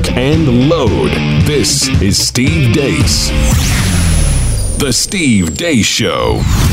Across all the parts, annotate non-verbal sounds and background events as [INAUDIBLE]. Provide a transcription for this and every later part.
lock, and load. This is Steve Deace. The Steve Deace Show.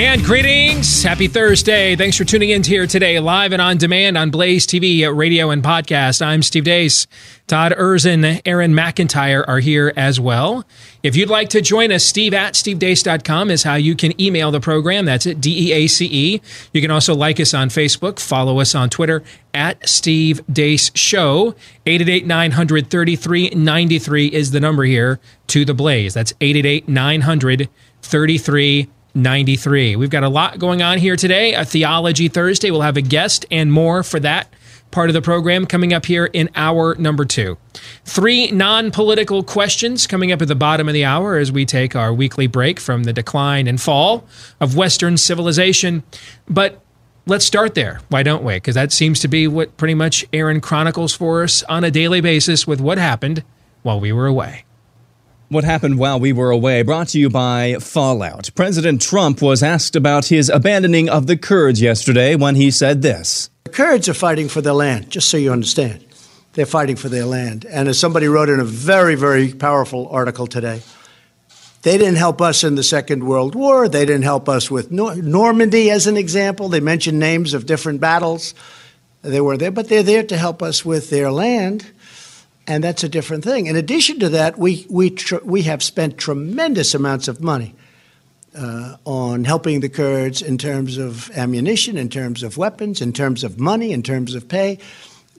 And greetings. Happy Thursday. Thanks for tuning in here today, live and on demand on Blaze TV, radio, and podcast. I'm Steve Deace. Todd Erzen, Aaron McIntyre are here as well. If you'd like to join us, steve at stevedeace.com is how you can email the program. That's at D E A C E. You can also like us on Facebook, follow us on Twitter at Steve Deace Show. 888 900 3393 is the number here to the Blaze. That's 888 900 3393. 93. We've got a lot going on here today. A Theology Thursday. We'll have a guest and more for that part of the program coming up here in hour number two. Three non political questions coming up at the bottom of the hour as we take our weekly break from the decline and fall of Western civilization. But let's start there. Why don't we? Because that seems to be what pretty much Aaron chronicles for us on a daily basis with what happened while we were away. What happened while we were away brought to you by Fallout. President Trump was asked about his abandoning of the Kurds yesterday when he said this The Kurds are fighting for their land, just so you understand. They're fighting for their land. And as somebody wrote in a very, very powerful article today, they didn't help us in the Second World War. They didn't help us with Nor- Normandy, as an example. They mentioned names of different battles. They were there, but they're there to help us with their land and that's a different thing. In addition to that, we we tr- we have spent tremendous amounts of money uh, on helping the Kurds in terms of ammunition, in terms of weapons, in terms of money, in terms of pay.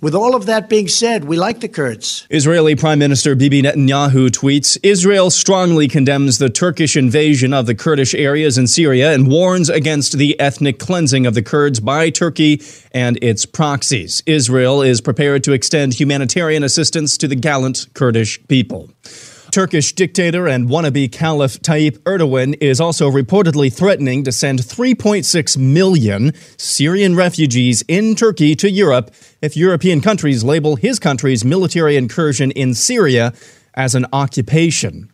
With all of that being said, we like the Kurds. Israeli Prime Minister Bibi Netanyahu tweets Israel strongly condemns the Turkish invasion of the Kurdish areas in Syria and warns against the ethnic cleansing of the Kurds by Turkey and its proxies. Israel is prepared to extend humanitarian assistance to the gallant Kurdish people. Turkish dictator and wannabe Caliph Tayyip Erdogan is also reportedly threatening to send 3.6 million Syrian refugees in Turkey to Europe if European countries label his country's military incursion in Syria as an occupation.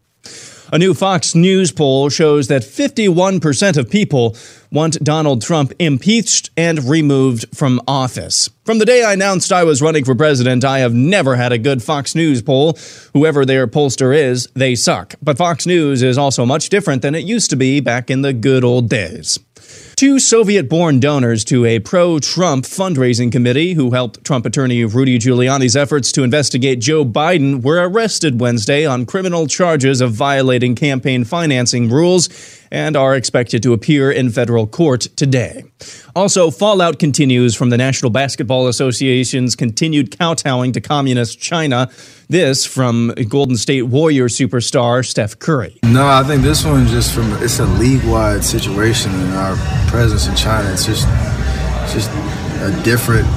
A new Fox News poll shows that 51% of people want Donald Trump impeached and removed from office. From the day I announced I was running for president, I have never had a good Fox News poll. Whoever their pollster is, they suck. But Fox News is also much different than it used to be back in the good old days. Two Soviet born donors to a pro Trump fundraising committee who helped Trump attorney Rudy Giuliani's efforts to investigate Joe Biden were arrested Wednesday on criminal charges of violating campaign financing rules and are expected to appear in federal court today. Also, fallout continues from the National Basketball Association's continued kowtowing to communist China. This from Golden State Warrior superstar Steph Curry. No, I think this one just from it's a league-wide situation in our presence in China. It's just it's just a different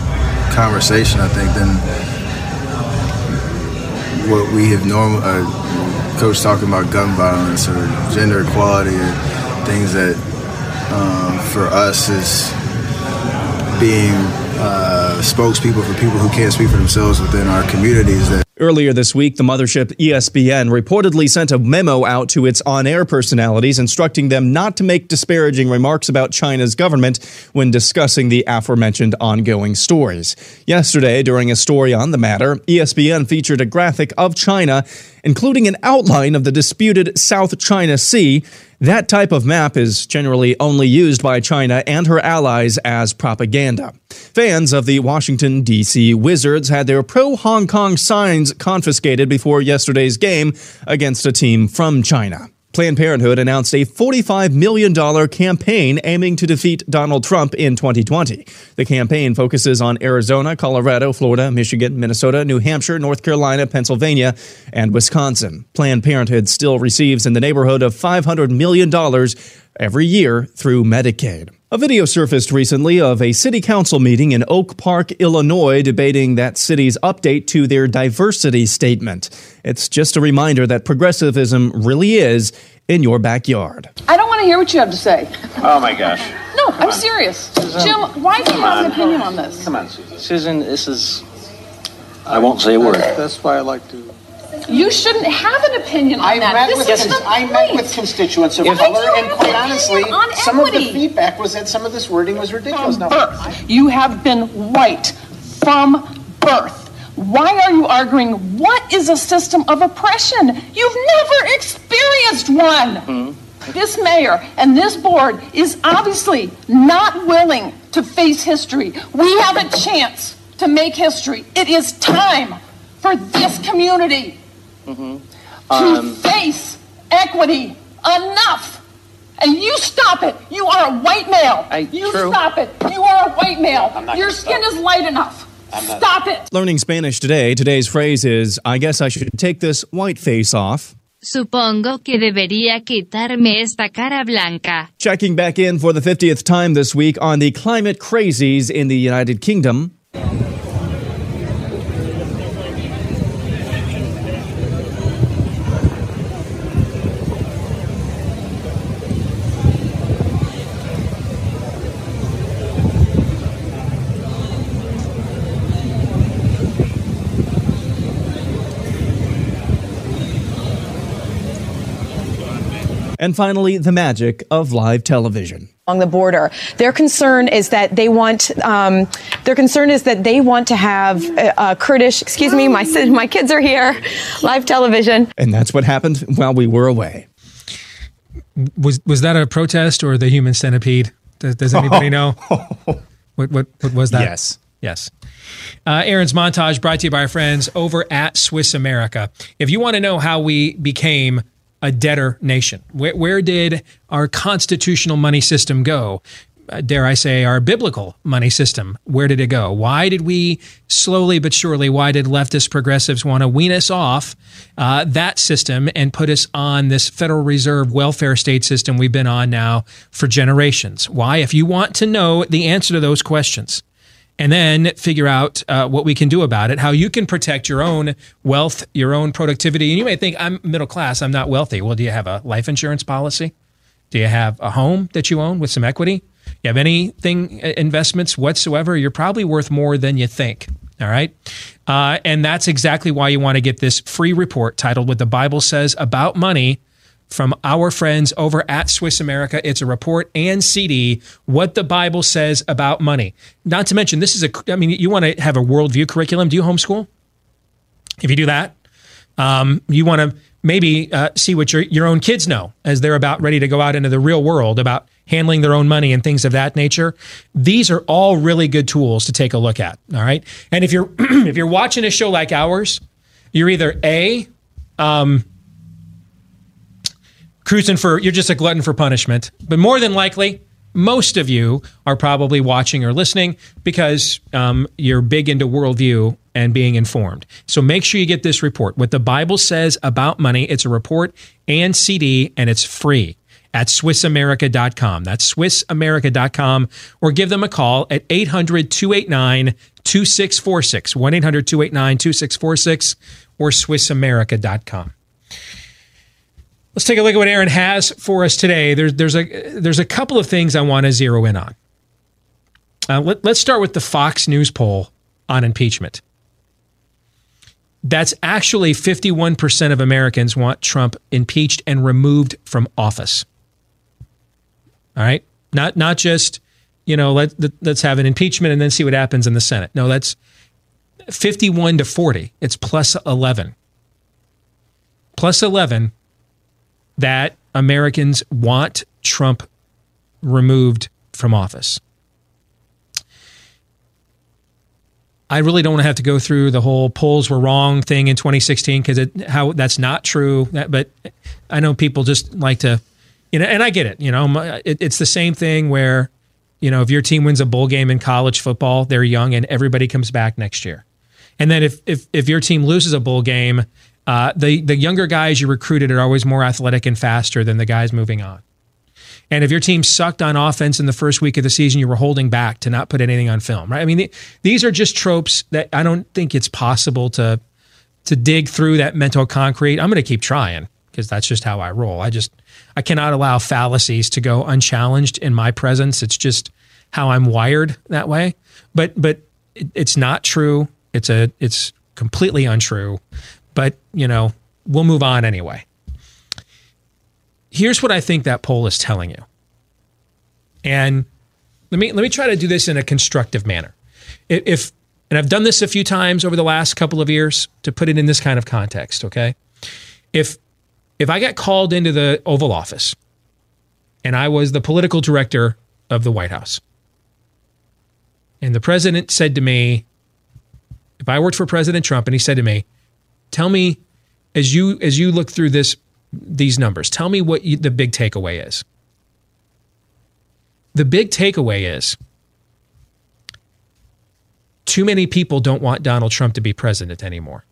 conversation, I think, than what we have normally. Uh, coach talking about gun violence or gender equality or things that um, for us is being uh, spokespeople for people who can't speak for themselves within our communities that Earlier this week, the mothership ESPN reportedly sent a memo out to its on air personalities instructing them not to make disparaging remarks about China's government when discussing the aforementioned ongoing stories. Yesterday, during a story on the matter, ESPN featured a graphic of China, including an outline of the disputed South China Sea. That type of map is generally only used by China and her allies as propaganda. Fans of the Washington, D.C. Wizards had their pro Hong Kong signs confiscated before yesterday's game against a team from China. Planned Parenthood announced a $45 million campaign aiming to defeat Donald Trump in 2020. The campaign focuses on Arizona, Colorado, Florida, Michigan, Minnesota, New Hampshire, North Carolina, Pennsylvania, and Wisconsin. Planned Parenthood still receives in the neighborhood of $500 million every year through Medicaid. A video surfaced recently of a city council meeting in Oak Park, Illinois, debating that city's update to their diversity statement. It's just a reminder that progressivism really is in your backyard. I don't want to hear what you have to say. Oh my gosh. No, I'm serious. Jim, why do you have an opinion on this? Come on, Susan. Susan, this is. I won't say a word. That's why I like to. You shouldn't have an opinion on I that. met, this with, is cons- the I met with constituents of Why color, and quite honestly, some of the feedback was that some of this wording was ridiculous. From Now, birth. You have been white from birth. Why are you arguing what is a system of oppression? You've never experienced one. Hmm. This mayor and this board is obviously not willing to face history. We have a chance to make history. It is time for this community Mm-hmm. to Um, face equity. Enough. And you stop it. You are a white male. I- you true. stop it. You are a white male. Your skin stop. is light enough. Stop it. Learning Spanish today, today's phrase is I guess I should take this white face off. Supongo que debería quitarme esta cara blanca. Checking back in for the 50th time this week on the climate crazies in the United Kingdom. And finally, the magic of live television. along the border. Their concern is that they want. Um, their concern is that they want to have uh, uh, Kurdish. Excuse me, my my kids are here. [LAUGHS] Live television. And that's what happened while we were away. Was was that a protest or the human centipede? Does, does anybody [LAUGHS] know? What, what what was that? Yes. Yes. Uh, Aaron's montage brought to you by our friends over at Swiss America. If you want to know how we became a debtor nation, where, where did our constitutional money system go? Uh, dare I say, our biblical money system, where did it go? Why did we slowly but surely, why did leftist progressives want to wean us off uh, that system and put us on this Federal Reserve welfare state system we've been on now for generations? Why? If you want to know the answer to those questions, and then figure out uh, what we can do about it, how you can protect your own wealth, your own productivity. And you may think, I'm middle class, I'm not wealthy. Well, do you have a life insurance policy? Do you have a home that you own with some equity? You have anything, uh, investments whatsoever? You're probably worth more than you think. All right. Uh, and that's exactly why you want to get this free report titled What the Bible Says About Money from our friends over at Swiss America. It's a report and CD, what the Bible says about money. Not to mention, this is a, I mean, you want to have a worldview curriculum. Do you homeschool? If you do that, um, you want to maybe uh, see what your, your own kids know as they're about ready to go out into the real world about handling their own money and things of that nature. These are all really good tools to take a look at. All right. And if you're, [CLEARS THROAT] if you're watching a show like ours, you're either A, um, cruising for you're just a glutton for punishment. But more than likely most of you are probably watching or listening because um, you're big into worldview and being informed. So make sure you get this report. What the bible says about money it's a report and cd and it's free at swissamerica.com that's swissamerica.com or give them a call at 800-289-2646 1-800-289-2646 or swissamerica.com Let's take a look at what Aaron has for us today. There's there's a there's a couple of things I want to zero in on. Uh, let, let's start with the Fox News poll on impeachment. That's actually 51% of Americans want Trump impeached and removed from office. All right, not not just you know let let's have an impeachment and then see what happens in the Senate. No, that's 51 to 40. It's plus 11. Plus 11 that Americans want Trump removed from office. I really don't want to have to go through the whole polls were wrong thing in 2016 because how that's not true. That, but I know people just like to, you know, and I get it. You know, it, it's the same thing where, you know, if your team wins a bowl game in college football, they're young and everybody comes back next year. And then if if if your team loses a bowl game, uh, the the younger guys you recruited are always more athletic and faster than the guys moving on. And if your team sucked on offense in the first week of the season, you were holding back to not put anything on film, right? I mean, th- these are just tropes that I don't think it's possible to to dig through that mental concrete. I'm going to keep trying because that's just how I roll. I just I cannot allow fallacies to go unchallenged in my presence. It's just how I'm wired that way. But but it, it's not true. It's a it's completely untrue. But you know we'll move on anyway. Here's what I think that poll is telling you. And let me let me try to do this in a constructive manner. If and I've done this a few times over the last couple of years to put it in this kind of context, okay? If if I got called into the Oval Office and I was the political director of the White House, and the president said to me, if I worked for President Trump and he said to me, "Tell me as you as you look through this these numbers, tell me what you, the big takeaway is." The big takeaway is too many people don't want Donald Trump to be president anymore.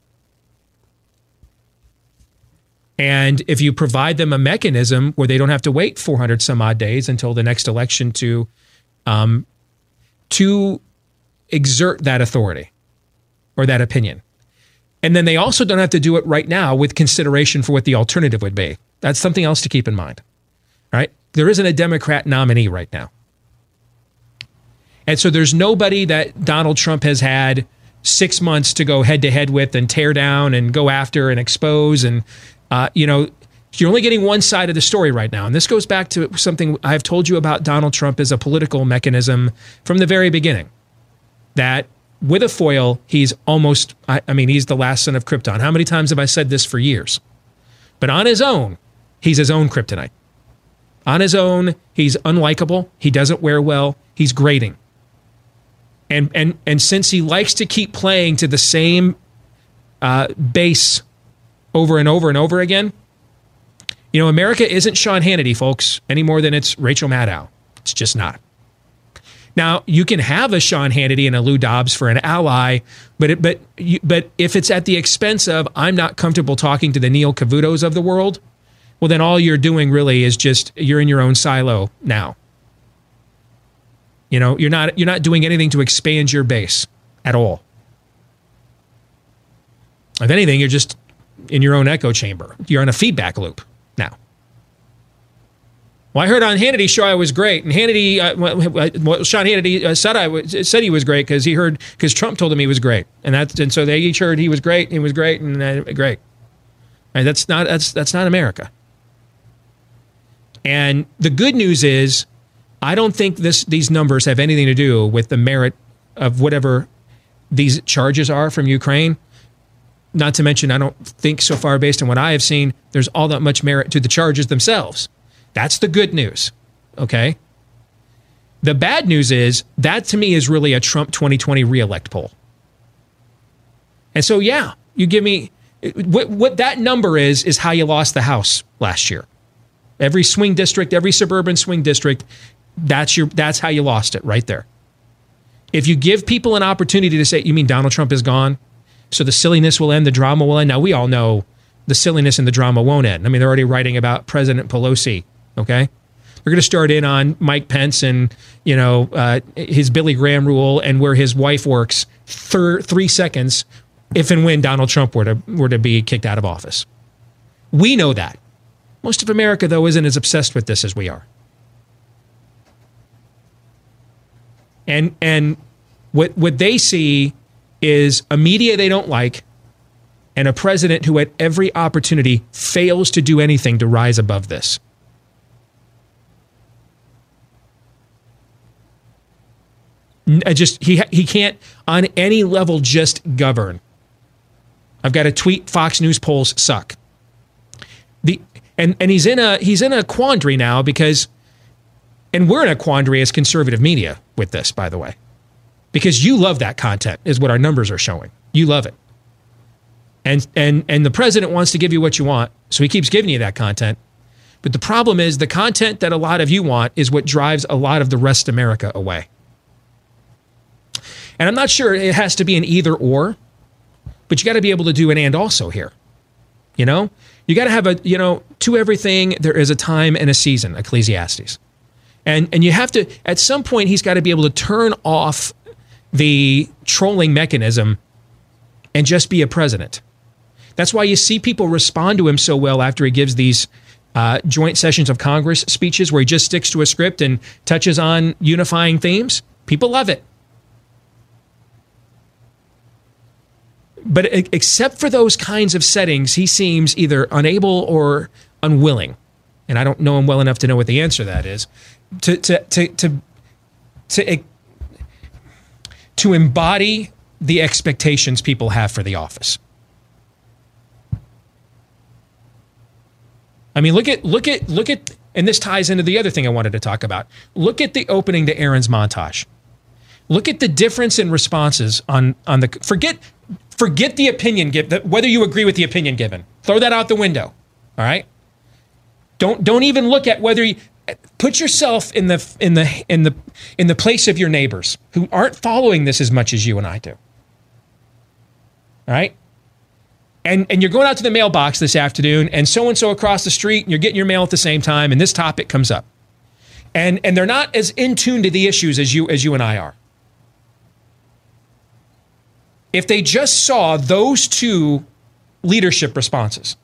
And if you provide them a mechanism where they don't have to wait 400 some odd days until the next election to, um, to exert that authority or that opinion. And then they also don't have to do it right now with consideration for what the alternative would be. That's something else to keep in mind. Right? There isn't a Democrat nominee right now. And so there's nobody that Donald Trump has had six months to go head to head with and tear down and go after and expose. And, uh, you know, you're only getting one side of the story right now. And this goes back to something I've told you about Donald Trump as a political mechanism from the very beginning. That with a foil, he's almost, I, I mean, he's the last son of Krypton. How many times have I said this for years? But on his own, he's his own kryptonite. On his own, he's unlikable. He doesn't wear well. He's grating and and and since he likes to keep playing to the same uh, base over and over and over again, you know, America isn't Sean Hannity, folks, any more than it's Rachel Maddow. It's just not. Now you can have a Sean Hannity and a Lou Dobbs for an ally, but it, but but if it's at the expense of I'm not comfortable talking to the Neil Cavutos of the world, well then all you're doing really is just you're in your own silo now. You know, you're not you're not doing anything to expand your base at all. If anything, you're just in your own echo chamber. You're in a feedback loop. Well, I heard on Hannity's show I was great, and Hannity, uh, well, Sean Hannity uh, said I was, said he was great because he heard because Trump told him he was great, and that's and so they each heard he was great, he was great, and uh, great. And that's not that's that's not America. And the good news is I don't think this these numbers have anything to do with the merit of whatever these charges are from Ukraine. Not to mention, I don't think so far, based on what I have seen, there's all that much merit to the charges themselves. That's the good news. Okay. The bad news is that to me is really a Trump 2020 reelect poll. And so, yeah, you give me what, what that number is, is how you lost the House last year. Every swing district, every suburban swing district, that's your that's how you lost it right there. If you give people an opportunity to say, you mean Donald Trump is gone? So the silliness will end, the drama will end. Now we all know the silliness and the drama won't end. I mean, they're already writing about President Pelosi. Okay, they're going to start in on Mike Pence and you know uh, his Billy Graham rule and where his wife works. Thir- three seconds, if and when Donald Trump were to were to be kicked out of office. We know that. Most of America, though, isn't as obsessed with this as we are. And and what what they see is a media they don't like and a president who at every opportunity fails to do anything to rise above this. I just he he can't on any level just govern. I've got a tweet Fox News polls suck. The and and he's in a he's in a quandary now because and we're in a quandary as conservative media with this, by the way, because you love that content, is what our numbers are showing. You love it. And, and, and the president wants to give you what you want, so he keeps giving you that content. But the problem is the content that a lot of you want is what drives a lot of the rest of America away. And I'm not sure it has to be an either or, but you got to be able to do an and also here. You know, you got to have a, you know, to everything, there is a time and a season, Ecclesiastes. And, and you have to, at some point, he's got to be able to turn off the trolling mechanism and just be a president. That's why you see people respond to him so well after he gives these uh, joint sessions of Congress speeches where he just sticks to a script and touches on unifying themes. People love it. But except for those kinds of settings, he seems either unable or unwilling. And I don't know him well enough to know what the answer to that is. To to to to to, to embody the expectations people have for the office. I mean, look at look at look at and this ties into the other thing I wanted to talk about. Look at the opening to Aaron's montage. Look at the difference in responses on on the forget forget the opinion whether you agree with the opinion given. Throw that out the window. All right? Don't don't even look at whether you put yourself in the in the in the in the place of your neighbors who aren't following this as much as you and I do. All right? And and you're going out to the mailbox this afternoon and so and so across the street and you're getting your mail at the same time and this topic comes up. And and they're not as in tune to the issues as you as you and I are. If they just saw those two leadership responses,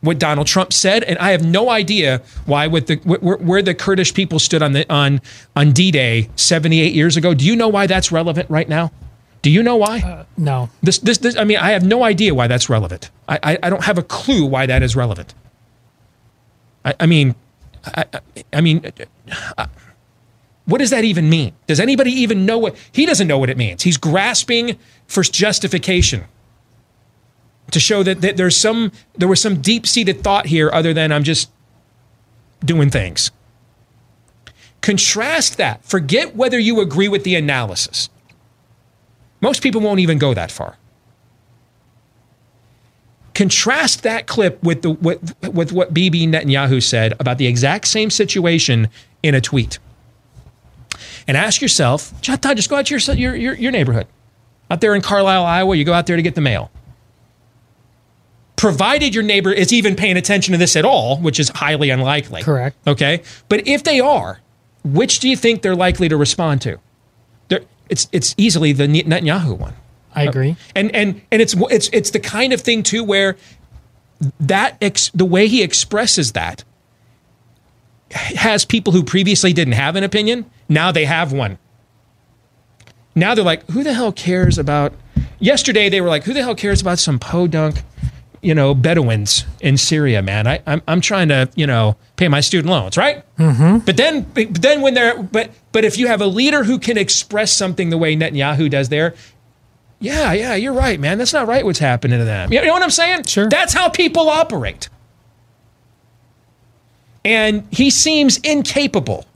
what Donald Trump said, and I have no idea why with the where, where the Kurdish people stood on the on on D-Day 78 years ago. Do you know why that's relevant right now? Do you know why? No. This, this, this, I mean, I have no idea why that's relevant. I, I, I don't have a clue why that is relevant. I, I mean, I, I, I mean, uh, what does that even mean? Does anybody even know what? He doesn't know what it means. He's grasping for justification to show that, that there's some, there was some deep seated thought here other than I'm just doing things. Contrast that. Forget whether you agree with the analysis. Most people won't even go that far. Contrast that clip with the with, with what Bibi Netanyahu said about the exact same situation in a tweet. And ask yourself, Todd, just go out to your, your, your, your neighborhood. Out there in Carlisle, Iowa, you go out there to get the mail. Provided your neighbor is even paying attention to this at all, which is highly unlikely. Correct. Okay. But if they are, which do you think they're likely to respond to? They're, it's it's easily the Netanyahu one. I agree. Uh, and and and it's it's it's the kind of thing too where that ex, the way he expresses that has people who previously didn't have an opinion now they have one. Now they're like, who the hell cares about? Yesterday they were like, who the hell cares about some podunk, you know, Bedouins in Syria, man? I, I'm I'm trying to you know pay my student loans, right? Mm-hmm. But then, but then when they're, but, but if you have a leader who can express something the way Netanyahu does there, yeah, yeah, you're right, man. That's not right what's happening to them. You know what I'm saying? Sure. That's how people operate. And he seems incapable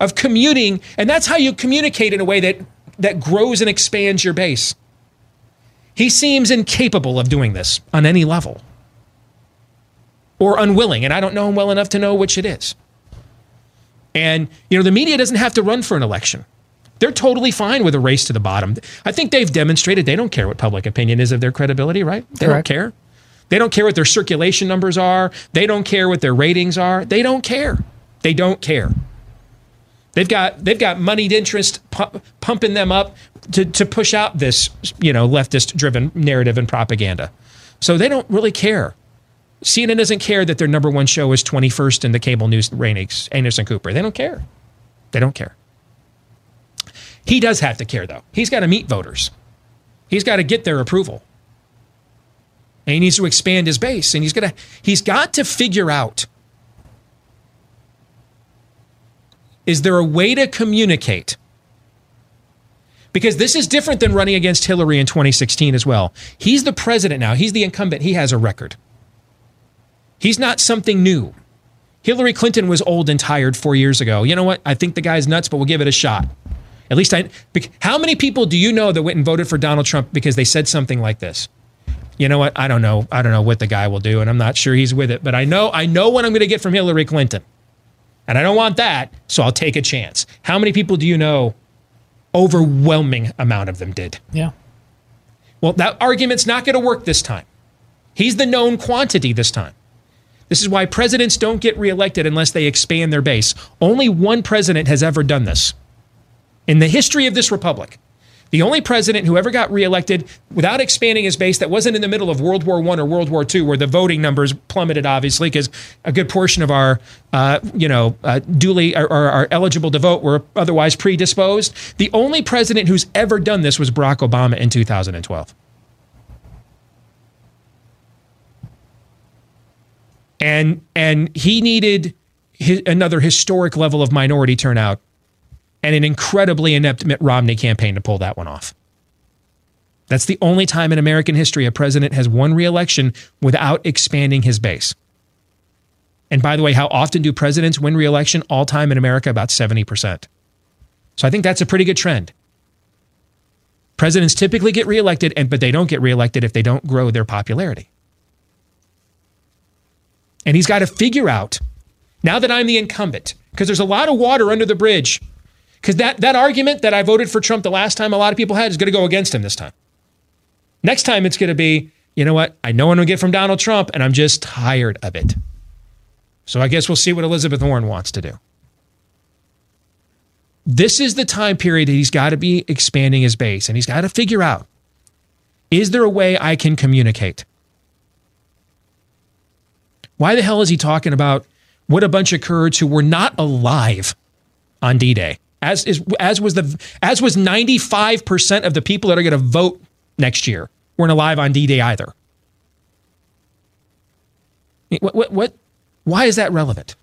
of commuting, and that's how you communicate in a way that, that grows and expands your base. He seems incapable of doing this on any level or unwilling, and I don't know him well enough to know which it is. And, you know, the media doesn't have to run for an election. They're totally fine with a race to the bottom. I think they've demonstrated they don't care what public opinion is of their credibility, right? They Correct. don't care. They don't care what their circulation numbers are. They don't care what their ratings are. They don't care. They don't care. They've got they've got moneyed interest pu- pumping them up to, to push out this you know leftist driven narrative and propaganda. So they don't really care. CNN doesn't care that their number one show is 21st in the cable news ratings, Anderson Cooper. They don't care. They don't care. He does have to care, though. He's got to meet voters, he's got to get their approval. And he needs to expand his base. And he's gonna he's got to figure out is there a way to communicate? Because this is different than running against Hillary in 2016 as well. He's the president now. He's the incumbent. He has a record. He's not something new. Hillary Clinton was old and tired four years ago. You know what? I think the guy's nuts, but we'll give it a shot. At least I. How many people do you know that went and voted for Donald Trump because they said something like this? You know what? I don't know. I don't know what the guy will do, and I'm not sure he's with it. But I know. I know what I'm going to get from Hillary Clinton, and I don't want that. So I'll take a chance. How many people do you know? Overwhelming amount of them did. Yeah. Well, that argument's not going to work this time. He's the known quantity this time. This is why presidents don't get reelected unless they expand their base. Only one president has ever done this in the history of this republic. The only president who ever got reelected without expanding his base that wasn't in the middle of World War One or World War Two, where the voting numbers plummeted, obviously, because a good portion of our, uh, you know, uh, duly or, are eligible to vote were otherwise predisposed. The only president who's ever done this was Barack Obama in 2012. And and he needed hi another historic level of minority turnout and an incredibly inept Mitt Romney campaign to pull that one off. That's the only time in American history a president has won re-election without expanding his base. And by the way, how often do presidents win re-election all time in America? About 70%. So I think that's a pretty good trend. Presidents typically get reelected, and but they don't get reelected if they don't grow their popularity. And he's got to figure out now that I'm the incumbent, because there's a lot of water under the bridge. Because that, that argument that I voted for Trump the last time a lot of people had is going to go against him this time. Next time it's going to be, you know what? I know I'm going to get from Donald Trump, and I'm just tired of it. So I guess we'll see what Elizabeth Warren wants to do. This is the time period that he's got to be expanding his base, and he's got to figure out is there a way I can communicate? Why the hell is he talking about what a bunch of Kurds who were not alive on D-Day, as is as was the as was 95% of the people that are going to vote next year weren't alive on D-Day either. What, what, what, why is that relevant?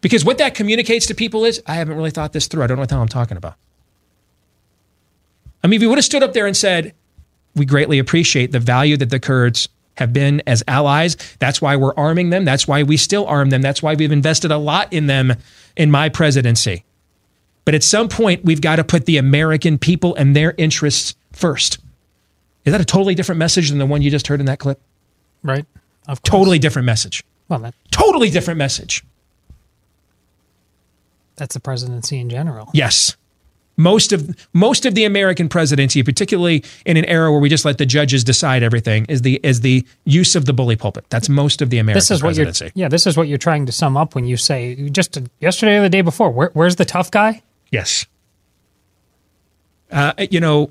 Because what that communicates to people is, I haven't really thought this through. I don't know what the hell I'm talking about. I mean, if he would have stood up there and said, we greatly appreciate the value that the Kurds have been as allies. That's why we're arming them. That's why we still arm them. That's why we've invested a lot in them in my presidency. But at some point, we've got to put the American people and their interests first. Is that a totally different message than the one you just heard in that clip? Right. Of totally different message. Well, that, Totally different message. that's the presidency in general. Yes. Most of most of the American presidency, particularly in an era where we just let the judges decide everything, is the is the use of the bully pulpit. That's most of the American This is what you're. presidency. Yeah, this is what you're trying to sum up when you say just yesterday or the day before. Where, where's the tough guy? Yes. Uh, you know,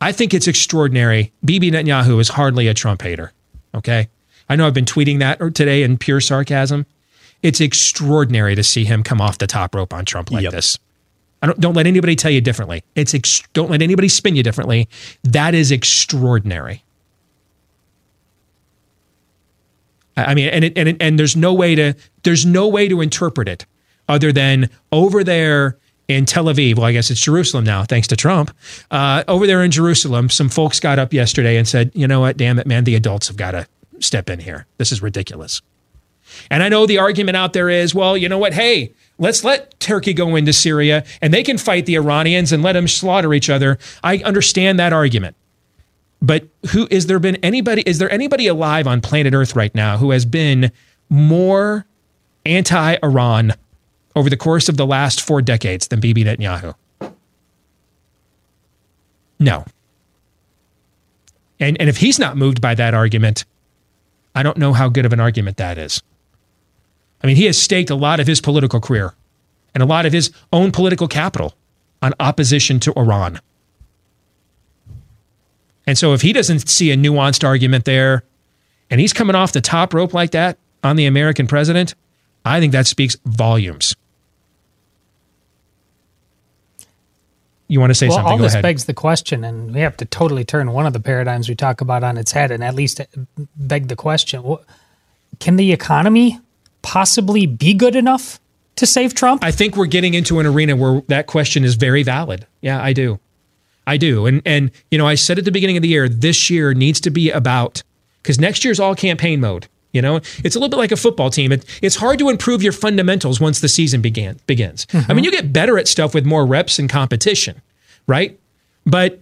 I think it's extraordinary. Bibi Netanyahu is hardly a Trump hater. Okay. I know I've been tweeting that today in pure sarcasm. It's extraordinary to see him come off the top rope on Trump like this. I don't, don't let anybody tell you differently. It's ex, don't let anybody spin you differently. That is extraordinary. I I mean, and it, and it, and there's no way to there's no way to interpret it other than over there in Tel Aviv. Well, I guess it's Jerusalem now, thanks to Trump. Uh, over there in Jerusalem, some folks got up yesterday and said, "You know what? Damn it, man! The adults have got to step in here. This is ridiculous." And I know the argument out there is, well, you know what? Hey, let's let Turkey go into Syria and they can fight the Iranians and let them slaughter each other. I understand that argument. But who is there been anybody is there anybody alive on planet Earth right now who has been more anti-Iran over the course of the last 4 decades than Bibi Netanyahu? No. And and if he's not moved by that argument, I don't know how good of an argument that is. I mean, he has staked a lot of his political career and a lot of his own political capital on opposition to Iran. And so if he doesn't see a nuanced argument there and he's coming off the top rope like that on the American president, I think that speaks volumes. You want to say well, something? all Go this ahead. begs the question, and we have to totally turn one of the paradigms we talk about on its head, and at least uh, beg the question: Can the economy possibly be good enough to save Trump? I think we're getting into an arena where that question is very valid. Yeah, I do. I do. And and you know, I said at the beginning of the year, this year needs to be about because next year's all campaign mode. You know, it's a little bit like a football team. It, it's hard to improve your fundamentals once the season began begins. I mean, you get better at stuff with more reps and competition, right? But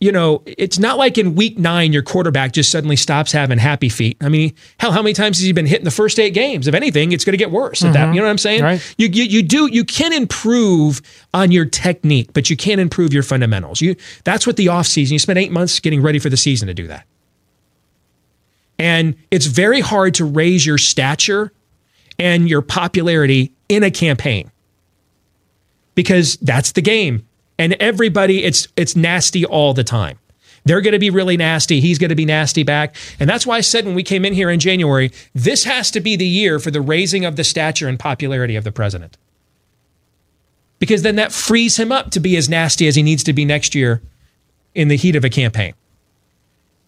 you know, it's not like in week nine your quarterback just suddenly stops having happy feet. I mean, hell, how many times has he been hit in the first eight games? If anything, it's going to get worse at that. Mm-hmm. You know what I'm saying? Right. You, you you do you can improve on your technique, but you can't improve your fundamentals. You that's what the offseason, you spend eight months getting ready for the season to do that. And it's very hard to raise your stature and your popularity in a campaign. Because that's the game. And everybody, it's it's nasty all the time. They're going to be really nasty. He's going to be nasty back. And that's why I said when we came in here in January, this has to be the year for the raising of the stature and popularity of the president. Because then that frees him up to be as nasty as he needs to be next year in the heat of a campaign.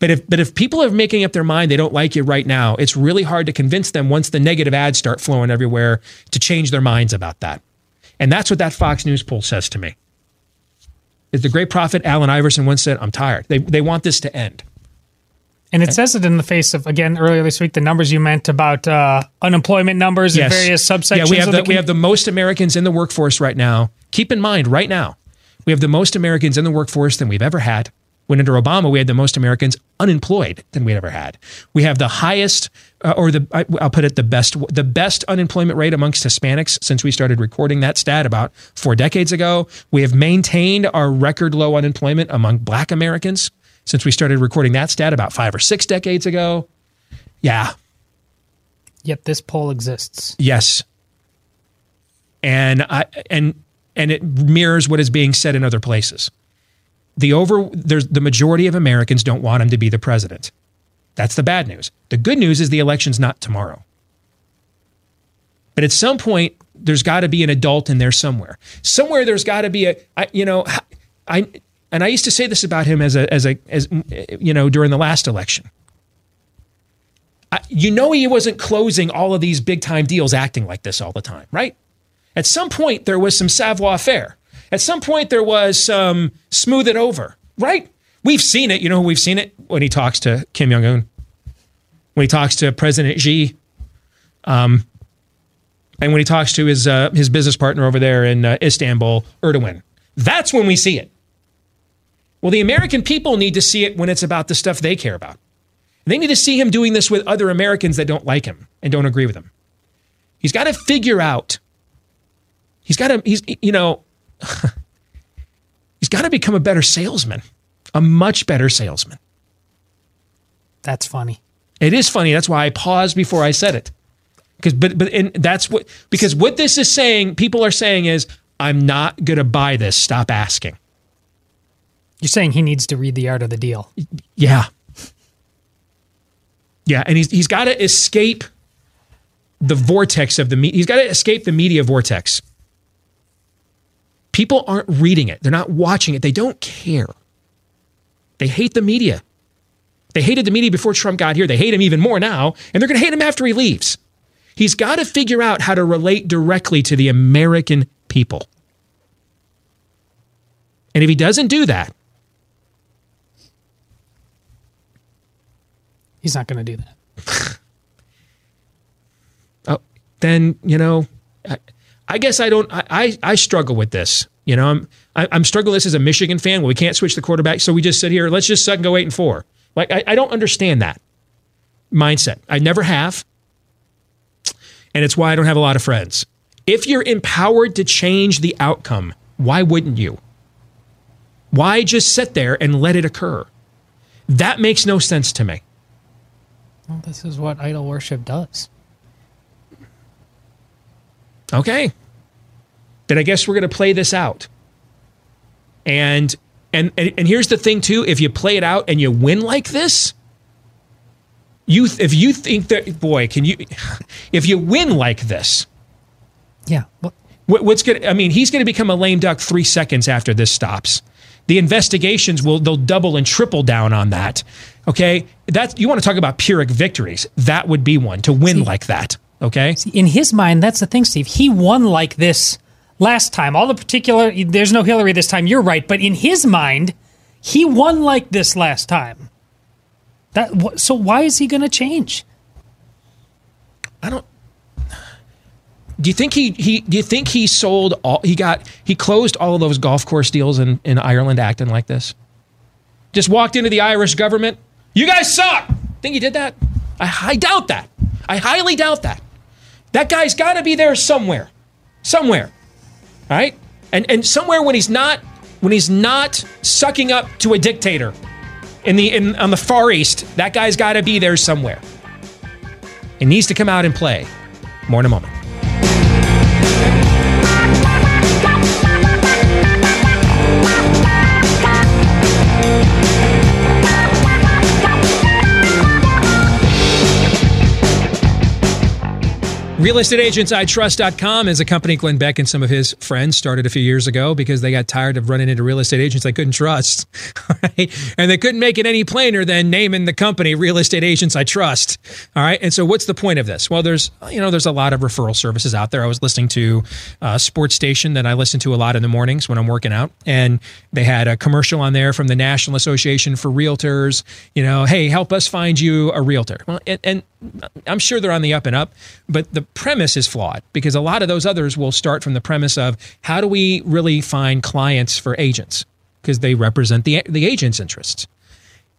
But if but if people are making up their mind they don't like you right now, it's really hard to convince them once the negative ads start flowing everywhere to change their minds about that. And that's what that Fox News poll says to me. Is the great prophet Allen Iverson once said, I'm tired. They they want this to end. And it says it in the face of again earlier this week the numbers you meant about uh, unemployment numbers in various subsections. Yeah, we have the, the we have the most Americans in the workforce right now. Keep in mind, right now, we have the most Americans in the workforce than we've ever had. When under Obama, we had the most Americans unemployed than we'd ever had. We have the highest, uh, or the I, I'll put it the best, the best unemployment rate amongst Hispanics since we started recording that stat about four decades ago. We have maintained our record low unemployment among Black Americans since we started recording that stat about five or six decades ago. Yeah, Yep, this poll exists. Yes. And I and and it mirrors what is being said in other places. The over there's the majority of Americans don't want him to be the president. That's the bad news. The good news is the election's not tomorrow. But at some point there's got to be an adult in there somewhere. Somewhere there's got to be a I, you know I and I used to say this about him as a as a as you know during the last election. I, you know he wasn't closing all of these big time deals acting like this all the time, right? At some point there was some savoir faire. At some point there was some smooth it over, right? We've seen it. You know, we've seen it when he talks to Kim Jong Un, when he talks to President Xi, um, and when he talks to his uh, his business partner over there in uh, Istanbul, Erdogan. That's when we see it. Well, the American people need to see it when it's about the stuff they care about. They need to see him doing this with other Americans that don't like him and don't agree with him. He's got to figure out. He's got to. He's you know. [LAUGHS] he's got to become a better salesman, a much better salesman. That's funny. It is funny. That's why I paused before I said it. Because but but and that's what because what this is saying, people are saying is I'm not gonna buy this. Stop asking. You're saying he needs to read the art of the deal. Yeah. Yeah, and he's he's got to escape the vortex of the media. He's got to escape the media vortex. People aren't reading it. They're not watching it. They don't care. They hate the media. They hated the media before Trump got here. They hate him even more now, and they're going to hate him after he leaves. He's got to figure out how to relate directly to the American people. And if he doesn't do that, He's not going to do that. [SIGHS] oh, then you know, I, I guess I don't. I, I, I struggle with this. You know, I'm I, I'm struggling with this as a Michigan fan. Well, we can't switch the quarterback, so we just sit here. Let's just suck and go eight and four. Like I, I don't understand that mindset. I never have, and it's why I don't have a lot of friends. If you're empowered to change the outcome, why wouldn't you? Why just sit there and let it occur? That makes no sense to me. Well, this is what idol worship does. Okay. Then I guess we're going to play this out. And, and and and here's the thing too, if you play it out and you win like this, you if you think that boy, can you [SIGHS] if you win like this, yeah. What, what's going to I mean, he's going to become a lame duck 3 seconds after this stops. The investigations will they'll double and triple down on that. Okay? That's you want to talk about Pyrrhic victories. That would be one to win See, like that. Okay? See, in his mind, that's the thing, Steve. He won like this last time. All the particular there's no Hillary this time. You're right, but in his mind, he won like this last time. That so why is he going to change? I don't do you think he, he do you think he sold all he got he closed all of those golf course deals in, in Ireland acting like this? Just walked into the Irish government. You guys suck. Think he did that? I, I doubt that. I highly doubt that. That guy's got to be there somewhere, somewhere, right? And and somewhere when he's not when he's not sucking up to a dictator in the in on the Far East, that guy's got to be there somewhere. It needs to come out and play. More in a moment. RealestateAgentsITrust.com is a company Glenn Beck and some of his friends started a few years ago because they got tired of running into real estate agents they couldn't trust. [LAUGHS] Right? And they couldn't make it any plainer than naming the company Real Estate Agents I Trust. All right. And so what's the point of this? Well, there's, you know, there's a lot of referral services out there. I was listening to a sports station that I listen to a lot in the mornings when I'm working out. And they had a commercial on there from the National Association for Realtors, you know, hey, help us find you a realtor. Well, and, and I'm sure they're on the up and up, but the premise is flawed because a lot of those others will start from the premise of how do we really find clients for agents because they represent the the agent's interests.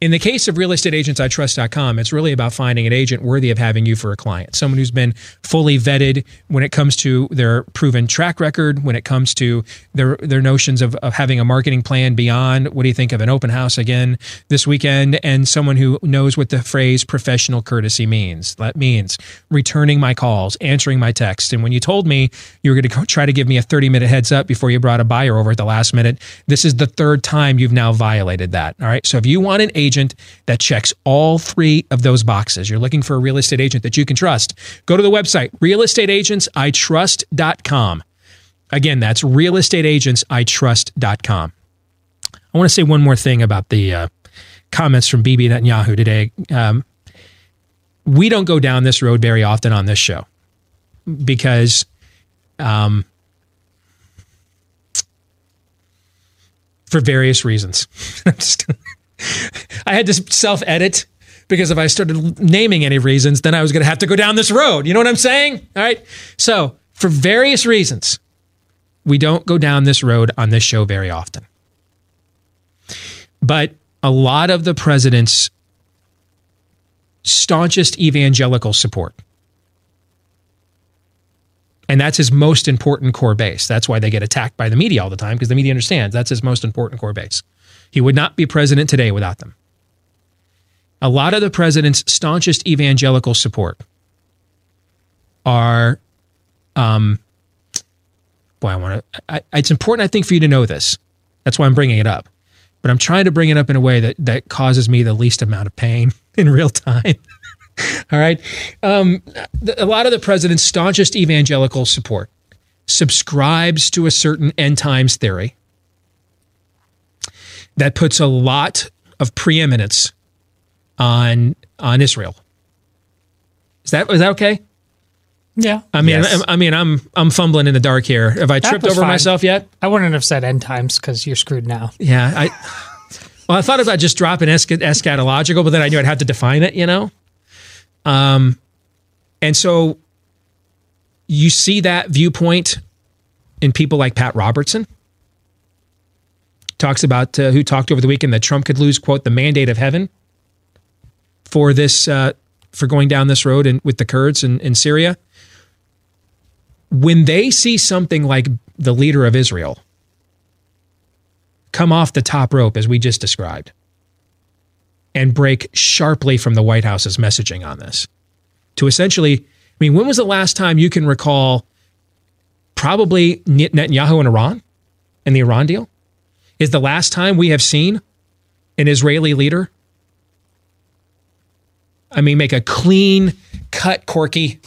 In the case of realestateagentsitrust.com, it's really about finding an agent worthy of having you for a client, someone who's been fully vetted when it comes to their proven track record, when it comes to their their notions of, of having a marketing plan beyond what do you think of an open house again this weekend, and someone who knows what the phrase professional courtesy means. That means returning my calls, answering my texts. And when you told me you were going to try to give me a 30 minute heads up before you brought a buyer over at the last minute, this is the third time you've now violated that. All right. So if you want an agent that checks all three of those boxes, you're looking for a real estate agent that you can trust, go to the website, realestateagentsitrust.com. Again, that's realestateagentsitrust.com. I want to say one more thing about the uh, comments from Bibi Netanyahu today. Um, we don't go down this road very often on this show because um, for various reasons. [LAUGHS] [LAUGHS] I had to self edit because if I started naming any reasons, then I was going to have to go down this road. You know what I'm saying? All right. So, for various reasons, we don't go down this road on this show very often. But a lot of the president's staunchest evangelical support. And that's his most important core base. That's why they get attacked by the media all the time because the media understands that's his most important core base. He would not be president today without them. A lot of the president's staunchest evangelical support are, um, boy, I want to. It's important, I think, for you to know this. That's why I'm bringing it up. But I'm trying to bring it up in a way that that causes me the least amount of pain [LAUGHS] in real time. [LAUGHS] All right. Um, the, a lot of the president's staunchest evangelical support subscribes to a certain end times theory that puts a lot of preeminence on on Israel. Is that is that okay? Yeah. I mean, Yes. I, I mean, I'm I'm fumbling in the dark here. Have I That tripped over fine. myself yet? I wouldn't have said end times because you're screwed now. Yeah. I [SIGHS] well, I thought about just dropping esch- eschatological, but then I knew I'd have to define it. You know. Um, and so you see that viewpoint in people like Pat Robertson. Talks about uh, who talked over the weekend that Trump could lose quote the mandate of heaven for this uh, for going down this road and with the Kurds in, in Syria. When they see something like the leader of Israel come off the top rope, as we just described, and break sharply from the White House's messaging on this, to essentially, I mean, when was the last time you can recall probably Netanyahu and Iran and the Iran deal? Is the last time we have seen an Israeli leader I mean, make a clean cut, Corky.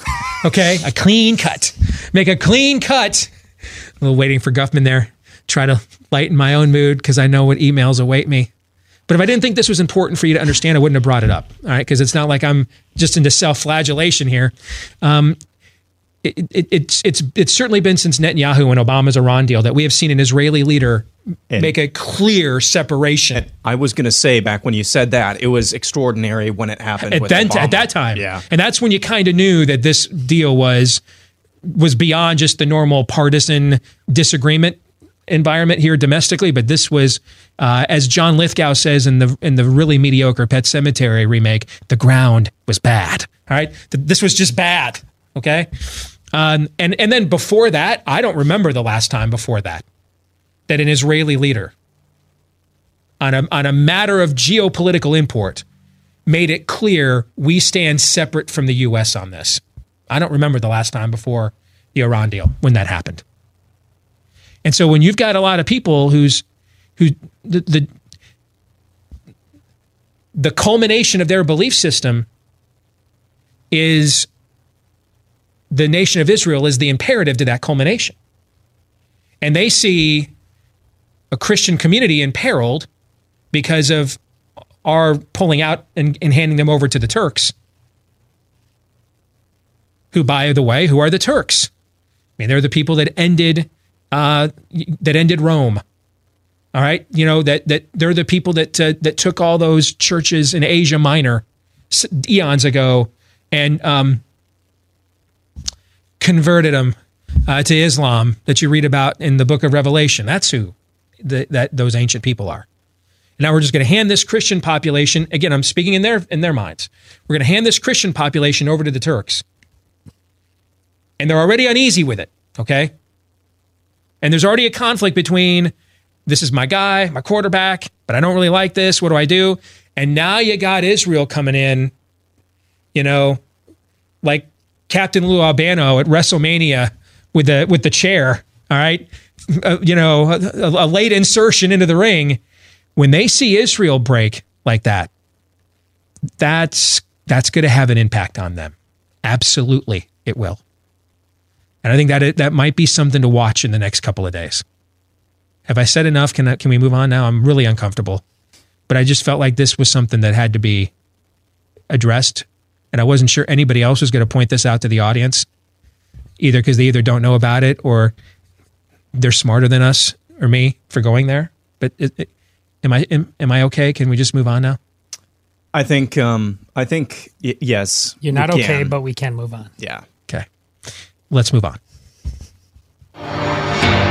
Okay, a clean cut. Make a clean cut. A little waiting for Guffman there. Try to lighten my own mood because I know what emails await me. But if I didn't think this was important for you to understand, I wouldn't have brought it up. All right, because it's not like I'm just into self-flagellation here. Um, it, it, it's it's it's certainly been since Netanyahu and Obama's Iran deal that we have seen an Israeli leader make a clear separation. I was going to say back when you said that it was extraordinary when it happened at with that Obama. at that time. Yeah. and that's when you kind of knew that this deal was was beyond just the normal partisan disagreement environment here domestically, but this was, uh, as John Lithgow says in the in the really mediocre Pet Sematary remake, the ground was bad. All right, this was just bad. Okay, um, and and then before that, I don't remember the last time before that that an Israeli leader on a on a matter of geopolitical import made it clear we stand separate from the U.S. on this. I don't remember the last time before the Iran deal when that happened. And so when you've got a lot of people who's who the the, the culmination of their belief system is the nation of Israel is the imperative to that culmination. And they see a Christian community imperiled because of our pulling out and, and handing them over to the Turks. Who, by the way, who are the Turks? I mean, they're the people that ended uh, that ended Rome. All right, you know that that they're the people that uh, that took all those churches in Asia Minor eons ago and um, converted them uh, to Islam that you read about in the Book of Revelation. That's who the, that those ancient people are. Now we're just going to hand this Christian population again. I'm speaking in their in their minds. We're going to hand this Christian population over to the Turks, and they're already uneasy with it. Okay, and there's already a conflict between this is my guy, my quarterback, but I don't really like this. What do I do? And now you got Israel coming in, you know, like Captain Lou Albano at WrestleMania with the with the chair. All right, uh, you know, a, a late insertion into the ring. When they see Israel break like that, that's that's going to have an impact on them. Absolutely, it will. And I think that that might be something to watch in the next couple of days. Have I said enough? Can I, can we move on now? I'm really uncomfortable, but I just felt like this was something that had to be addressed, and I wasn't sure anybody else was going to point this out to the audience, either because they either don't know about it or they're smarter than us or me for going there. But it, it, am I am, am I okay? Can we just move on now? I think um, I think y- yes. You're not okay, but we can move on. yeah. Okay, let's move on.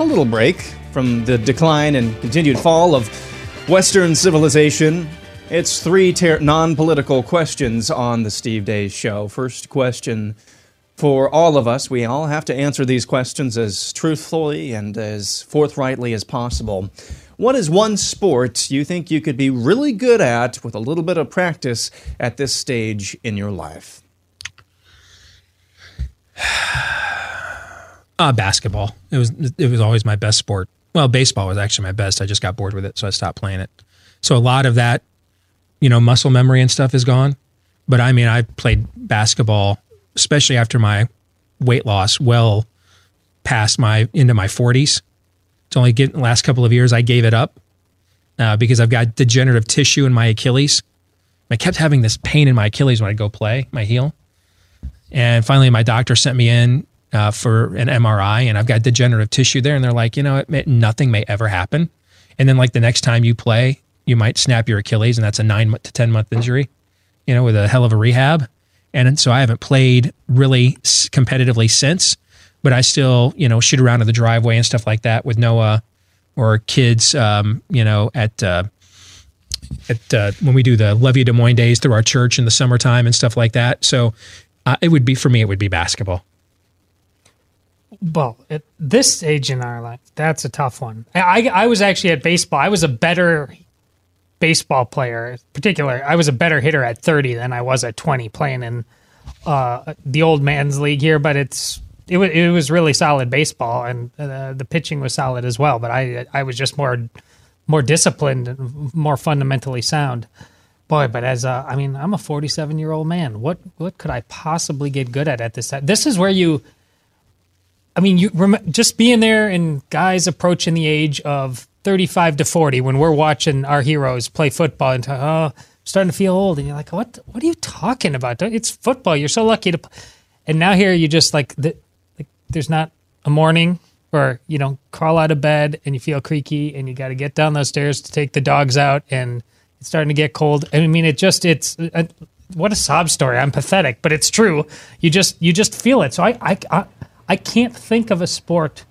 a little break from the decline and continued fall of Western civilization. It's three ter- non political questions on the Steve Deace Show. First question for all of us. We all have to answer these questions as truthfully and as forthrightly as possible. What is one sport you think you could be really good at with a little bit of practice at this stage in your life? Uh, basketball. It was it was always my best sport. Well, baseball was actually my best. I just got bored with it, so I stopped playing it. So a lot of that, you know, muscle memory and stuff is gone. But I mean, I played basketball, especially after my weight loss, well past my into my forties. It's only getting the last couple of years I gave it up uh, because I've got degenerative tissue in my Achilles. I kept having this pain in my Achilles when I go play my heel. And finally, my doctor sent me in uh, for an MRI, and I've got degenerative tissue there. And they're like, you know, nothing may ever happen. And then, like the next time you play, you might snap your Achilles, and that's a nine to ten month injury. You know, with a hell of a rehab. And so I haven't played really competitively since, but I still, you know, shoot around in the driveway and stuff like that with Noah or kids, um, you know, at uh, at uh, when we do the Levy Des Moines days through our church in the summertime and stuff like that. So uh, it would be for me, it would be basketball. Well, at this stage in our life, that's a tough one. I, I was actually at baseball. I was a better baseball player, particular. I was a better hitter at 30 than I was at 20 playing in uh, the old man's league here, but it's it was it was really solid baseball and uh, the pitching was solid as well, but I I was just more more disciplined and more fundamentally sound. Boy, but as a, I mean, I'm a 47 year old man. What what could I possibly get good at at this time? This is where you I mean, you just being there and guys approaching the age of 35 to 40 when we're watching our heroes play football and oh, I'm starting to feel old. And you're like, what, what are you talking about? It's football. You're so lucky to. And now here you just like, the, like, there's not a morning or, you know, crawl out of bed and you feel creaky and you got to get down those stairs to take the dogs out and it's starting to get cold. I mean, it just, it's, uh, what a sob story. I'm pathetic, but it's true. You just, you just feel it. So I, I, I I can't think of a sport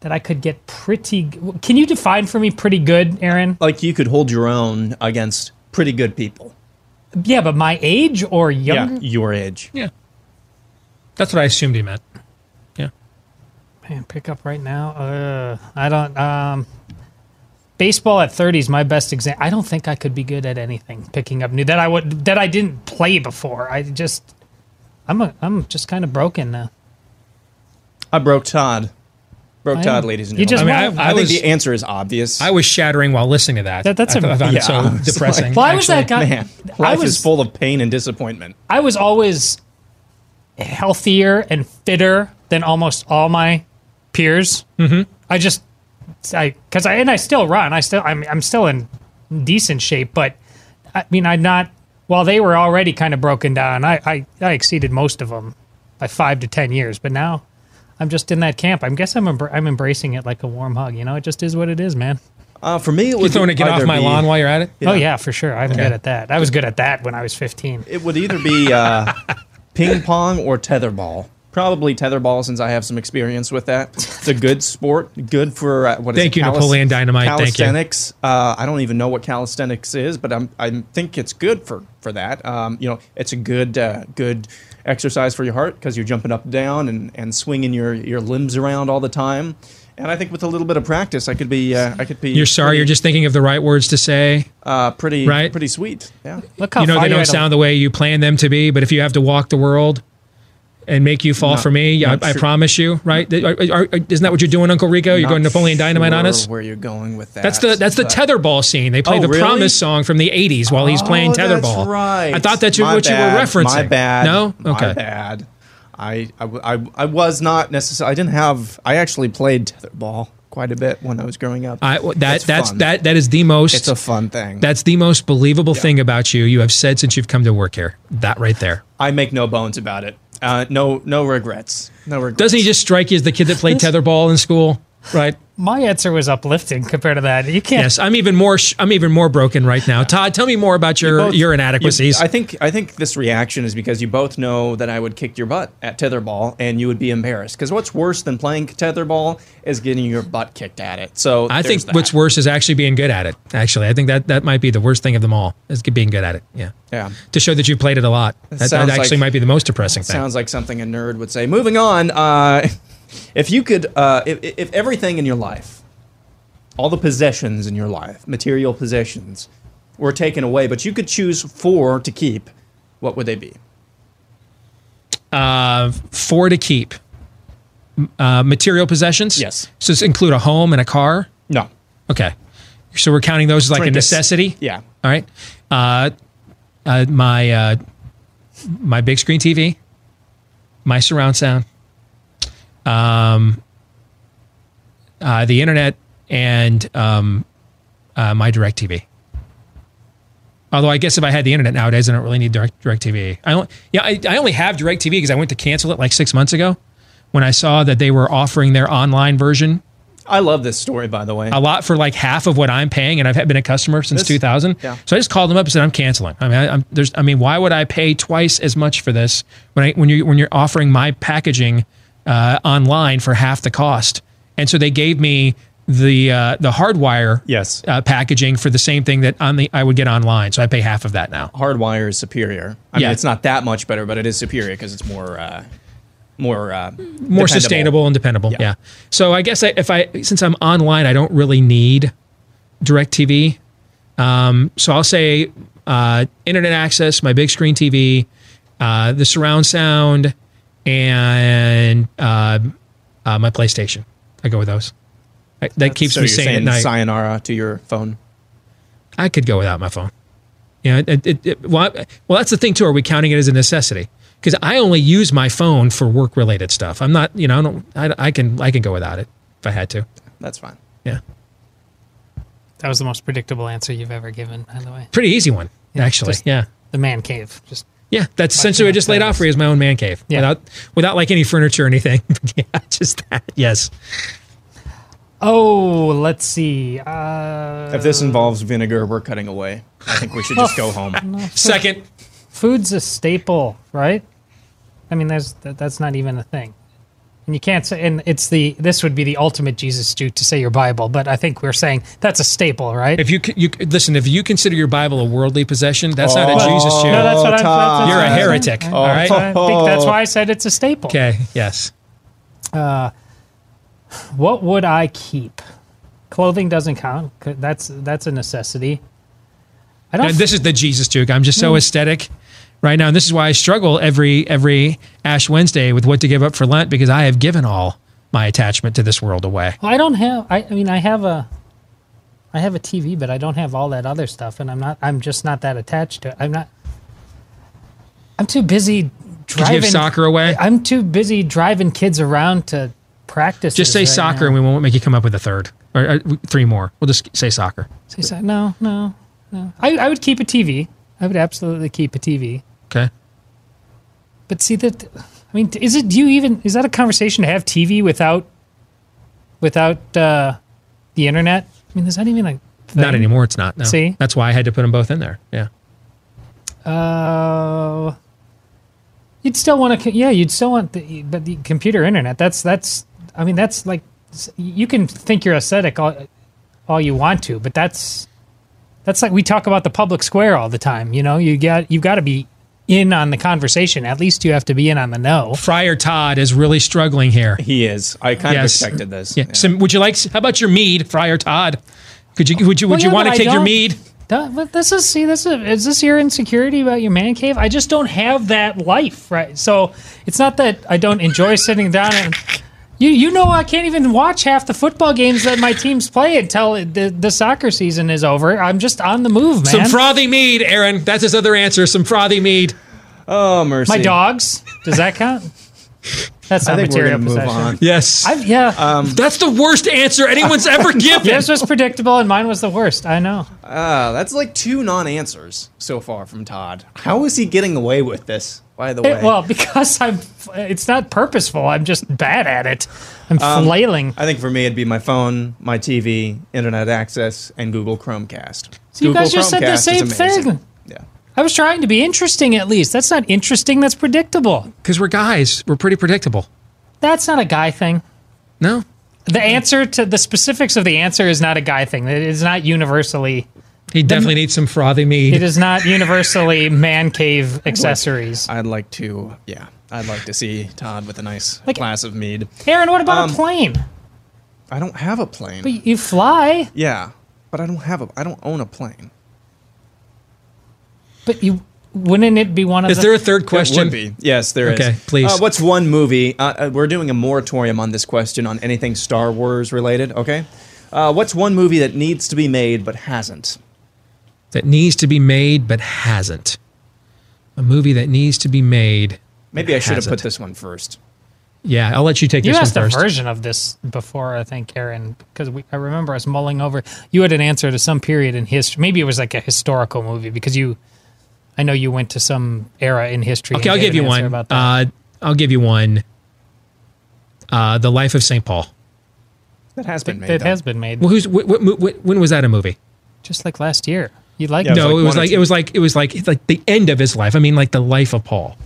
that I could get pretty. Can you define for me pretty good, Aaron? Like you could hold your own against pretty good people. Yeah, but my age or Yeah, your age. Yeah. That's what I assumed he meant. Yeah. Man, pick up right now. Uh, I don't. Um, baseball at thirty is my best example. I don't think I could be good at anything picking up new that I would that I didn't play before. I just, I'm a, I'm just kind of broken now. I broke Todd. Broke I Todd, ladies and You gentlemen. just I, won. I, I think was- the answer is obvious. I was shattering while listening to that. That- that's I, a- thought- I found yeah, it so I depressing. like- Well, I was that guy. Man, I life was is full of pain and disappointment. I was always healthier and fitter than almost all my peers. Mm-hmm. I just, I because I and I still run. I still I'm I'm still in decent shape, but I mean I'm not. While they were already kind of broken down, I I, I exceeded most of them by five to ten years. But now I'm just in that camp. I guess I'm embr- I'm embracing it like a warm hug. You know, it just is what it is, man. Uh, for me, it You would throwing to get off my be- lawn while you're at it? Oh yeah, for sure. I'm Okay. good at that. I was good at that when I was 15. It would either be uh, [LAUGHS] ping pong or tetherball. Probably tetherball, since I have some experience with that. It's a good sport, good for uh, what is Thank it, you, Napoleon Dynamite. Thank you. Calisthenics. Uh, I don't even know what calisthenics is, but I'm, I think it's good for for that. Um, you know, it's a good uh, good exercise for your heart because you're jumping up and down and, and swinging your, your limbs around all the time. And I think with a little bit of practice, I could be uh, I could be. You're sorry. pretty, You're just thinking of the right words to say. uh, pretty Right. pretty sweet. Yeah. Look how you know they don't sound the way you plan them to be. But if you have to walk the world and make you fall Not- for me, I, not I promise you. Right? Are- are- isn't that what you're doing, Uncle Rico? You're Not going Napoleon Dynamite on us. Where you're going with that? That's the that's the tetherball scene. They play Oh, the really? Promise song from the '80s while he's playing Oh, that's tetherball. right. I thought that's My what you were referencing. My bad. No. Okay. My bad. I was not necessarily. I didn't have. I actually played tetherball quite a bit when I was growing up. I, that that's that that is the most. It's a fun thing. That's the most believable thing about you. You have said since you've come to work here. That right there. I make no bones about it. Uh, no, no regrets. No regrets. Doesn't he just strike you as the kid that played tetherball in school? Right. My answer was uplifting compared to that. You can't. Yes, I'm even more. Sh- I'm even more broken right now. Todd, tell me more about your both- your inadequacies. you- I think I think this reaction is because you both know that I would kick your butt at tetherball and you would be embarrassed. Because what's worse than playing tetherball is getting your butt kicked at it. So I think that. what's worse is actually being good at it. Actually, I think that that might be the worst thing of them all is being good at it. Yeah. Yeah. To show that you played it a lot. That, that actually like- might be the most depressing thing. Sounds like something a nerd would say. Moving on, uh, [LAUGHS] if you could, uh, if, if everything in your life, all the possessions in your life, material possessions, were taken away, but you could choose four to keep, what would they be? Uh, four to keep. Uh, material possessions. Yes. So this include a home and a car? No. Okay. So we're counting those as like Trinkets. a necessity. Yeah. All right. Uh, uh, my uh, my big screen TV, my surround sound, um, uh, the internet, and um, uh, my DirecTV. Although I guess if I had the internet nowadays, I don't really need direct DirecTV. I don't. Yeah, I, I only have DirecTV because I went to cancel it like six months ago when I saw that they were offering their online version I love this story, by the way. a lot for like half of what I'm paying, and I've been a customer since This- 2000. yeah. So I just called them up and said I'm canceling. I mean, I, I'm, there's, I mean, why would I pay twice as much for this when I when you when you're offering my packaging uh, online for half the cost? And so they gave me the uh, the hardwire yes uh, packaging for the same thing that on the I would get online. So I pay half of that now. Hardwire is superior. I Yeah. mean, it's not that much better, but it is superior because it's more, uh, more, uh, more dependable. sustainable and dependable. Yeah. Yeah. So I guess I, if I since I'm online, I don't really need DirecTV. Um, so I'll say uh, internet access, my big screen TV, uh, the surround sound, and uh, uh, my PlayStation. I go with those. I, that keeps so me you're sane at saying night. Sayonara to your phone. I could go without my phone. Yeah, it, it, it, well, I- well, that's the thing too. Are we counting it as a necessity? Because I only use my phone for work related stuff. I'm not, you know, I don't. I, I can I can go without it if I had to. That's fine. Yeah, That was the most predictable answer you've ever given, by the way. pretty easy one Yeah, actually. Yeah, The man cave. Just yeah. That's Much essentially what I just laid out for you is my own man cave Yeah. without without like any furniture or anything. [LAUGHS] yeah, just that. Yes. Oh, let's see. Uh, If this involves vinegar, we're cutting away. I think we should just go [LAUGHS] home. Second. food's a staple, right? I mean, there's that, that's not even a thing. And you can't say, and it's the this would be the ultimate Jesus Juke to say your Bible, but I think we're saying that's a staple, right? If you c- you listen, if you consider your Bible a worldly possession, that's not a Oh, Jesus Juke. No, that's what I'm. That's, You're a heretic. I- all right. I think that's why I said it's a staple. Okay. Yes. Uh, what would I keep? Clothing doesn't count. That's that's a necessity. I don't. Now, this is the Jesus Juke. I'm just so Hmm. aesthetic right now, and this is why I struggle every every Ash Wednesday with what to give up for Lent because I have given all my attachment to this world away. Well, I don't have. I, I mean, I have a. I have a TV, but I don't have all that other stuff, and I'm not. I'm just not that attached to it. I'm not. I'm too busy driving give soccer away? I'm too busy driving kids around to practice. Just say soccer, and we won't make you come up with a third or, uh, or three more. We'll just say soccer. Say so- no, no, no. I, I would keep a TV. I would absolutely keep a TV. Okay. But see that. I mean, is it? Do you even? Is that a conversation to have TV without? Without uh, the internet? I mean, is that even like Not anymore. It's not. No. See? That's why I had to put them both in there. Yeah. Uh, you'd still want to, yeah, you'd still want the, but the computer internet. That's that's. I mean, that's like you can think you're aesthetic all, all you want to, but that's that's like we talk about the public square all the time. You know, you got you've got to be in on the conversation. At least you have to be in on the know. Friar Todd is really struggling here. He is. I kind of expected this. Yeah. So would you like? How about your mead, Friar Todd? Could you? Would you? Would Well, you yeah, want to take your mead? Duh, but this is see this is, is this your insecurity about your man cave? I just don't have that life, right? So it's not that I don't enjoy sitting down and you you know I can't even watch half the football games that my teams play until the the soccer season is over. I'm just on the move, man. Some frothy mead, Aaron. That's his other answer. Some frothy mead. Oh mercy. my dogs. Does that count? [LAUGHS] That's I not think we're material gonna move on. Yes. I've, yeah. That's the worst answer anyone's ever [LAUGHS] given. Yours was predictable and mine was the worst. I know. Ah, that's like two non-answers so far from Todd. How is he getting away with this? By the It- way, well, because I'm. It's not purposeful. I'm just bad at it. I'm Um, flailing. I think for me it'd be my phone, my TV, internet access, and Google Chromecast. So you Google guys just said the is same amazing. thing. Yeah. I was trying to be interesting at least. That's not interesting. That's predictable. Because we're guys. We're pretty predictable. That's not a guy thing. No. The answer to the specifics of the answer is not a guy thing. It is not universally. He definitely needs some frothy mead. It is not universally man cave accessories. I'd like to, yeah, I'd like to see Todd with a nice Like- glass of mead. Aaron, what about Um, a plane? I don't have a plane. But you fly. yeah, but I don't have a. I don't own a plane. But you wouldn't it be one of Is the, there a third question? It would be. Yes, there is. Okay, please. Uh, what's one movie? Uh, uh, we're doing a moratorium on this question on anything Star Wars related. Okay. Uh, what's one movie that needs to be made but hasn't? That needs to be made but hasn't. A movie that needs to be made. Maybe but I should have hasn't. put this one first. Yeah, I'll let you take You this one asked a version of this before, I think, Aaron, because I remember us mulling over. You had an answer to some period in history. Maybe it was like a historical movie because you, I know you went to some era in history. Okay, I'll give you an answer one. About that. Uh, I'll give you one. Uh, the Life of St. Paul. That has been It- made. it though. has been made. Well, who's wh- wh- wh- when was that a movie? just like last year. You like Yeah, it was no, like it was like it was like it was like it's like the end of his life. I mean, like the life of Paul.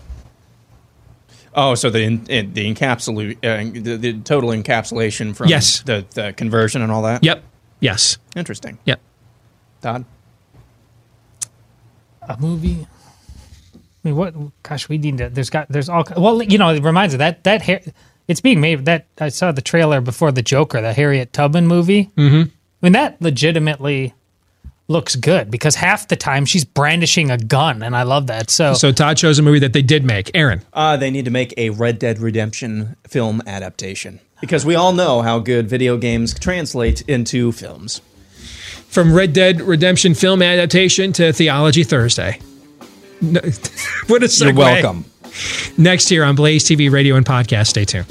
Oh, so the in, in, the encapsulate uh, the, the total encapsulation from Yes. the, the conversion and all that. Yep. Yes. Interesting. Yep. Todd. A movie. I mean, what? Gosh, we need to. There's got. There's all. Well, you know, it reminds me that that hair. It's being made. That I saw the trailer before the Joker, the Harriet Tubman movie. Mm-hmm. I mean, that legitimately looks good because half the time she's brandishing a gun, and I love that. So, So Todd chose a movie that they did make. Aaron. Uh, they need to make a Red Dead Redemption film adaptation because we all know how good video games translate into films. From Red Dead Redemption film adaptation to Theology Thursday. [LAUGHS] What a segue. You're welcome. Next here on Blaze TV, radio, and podcast. Stay tuned.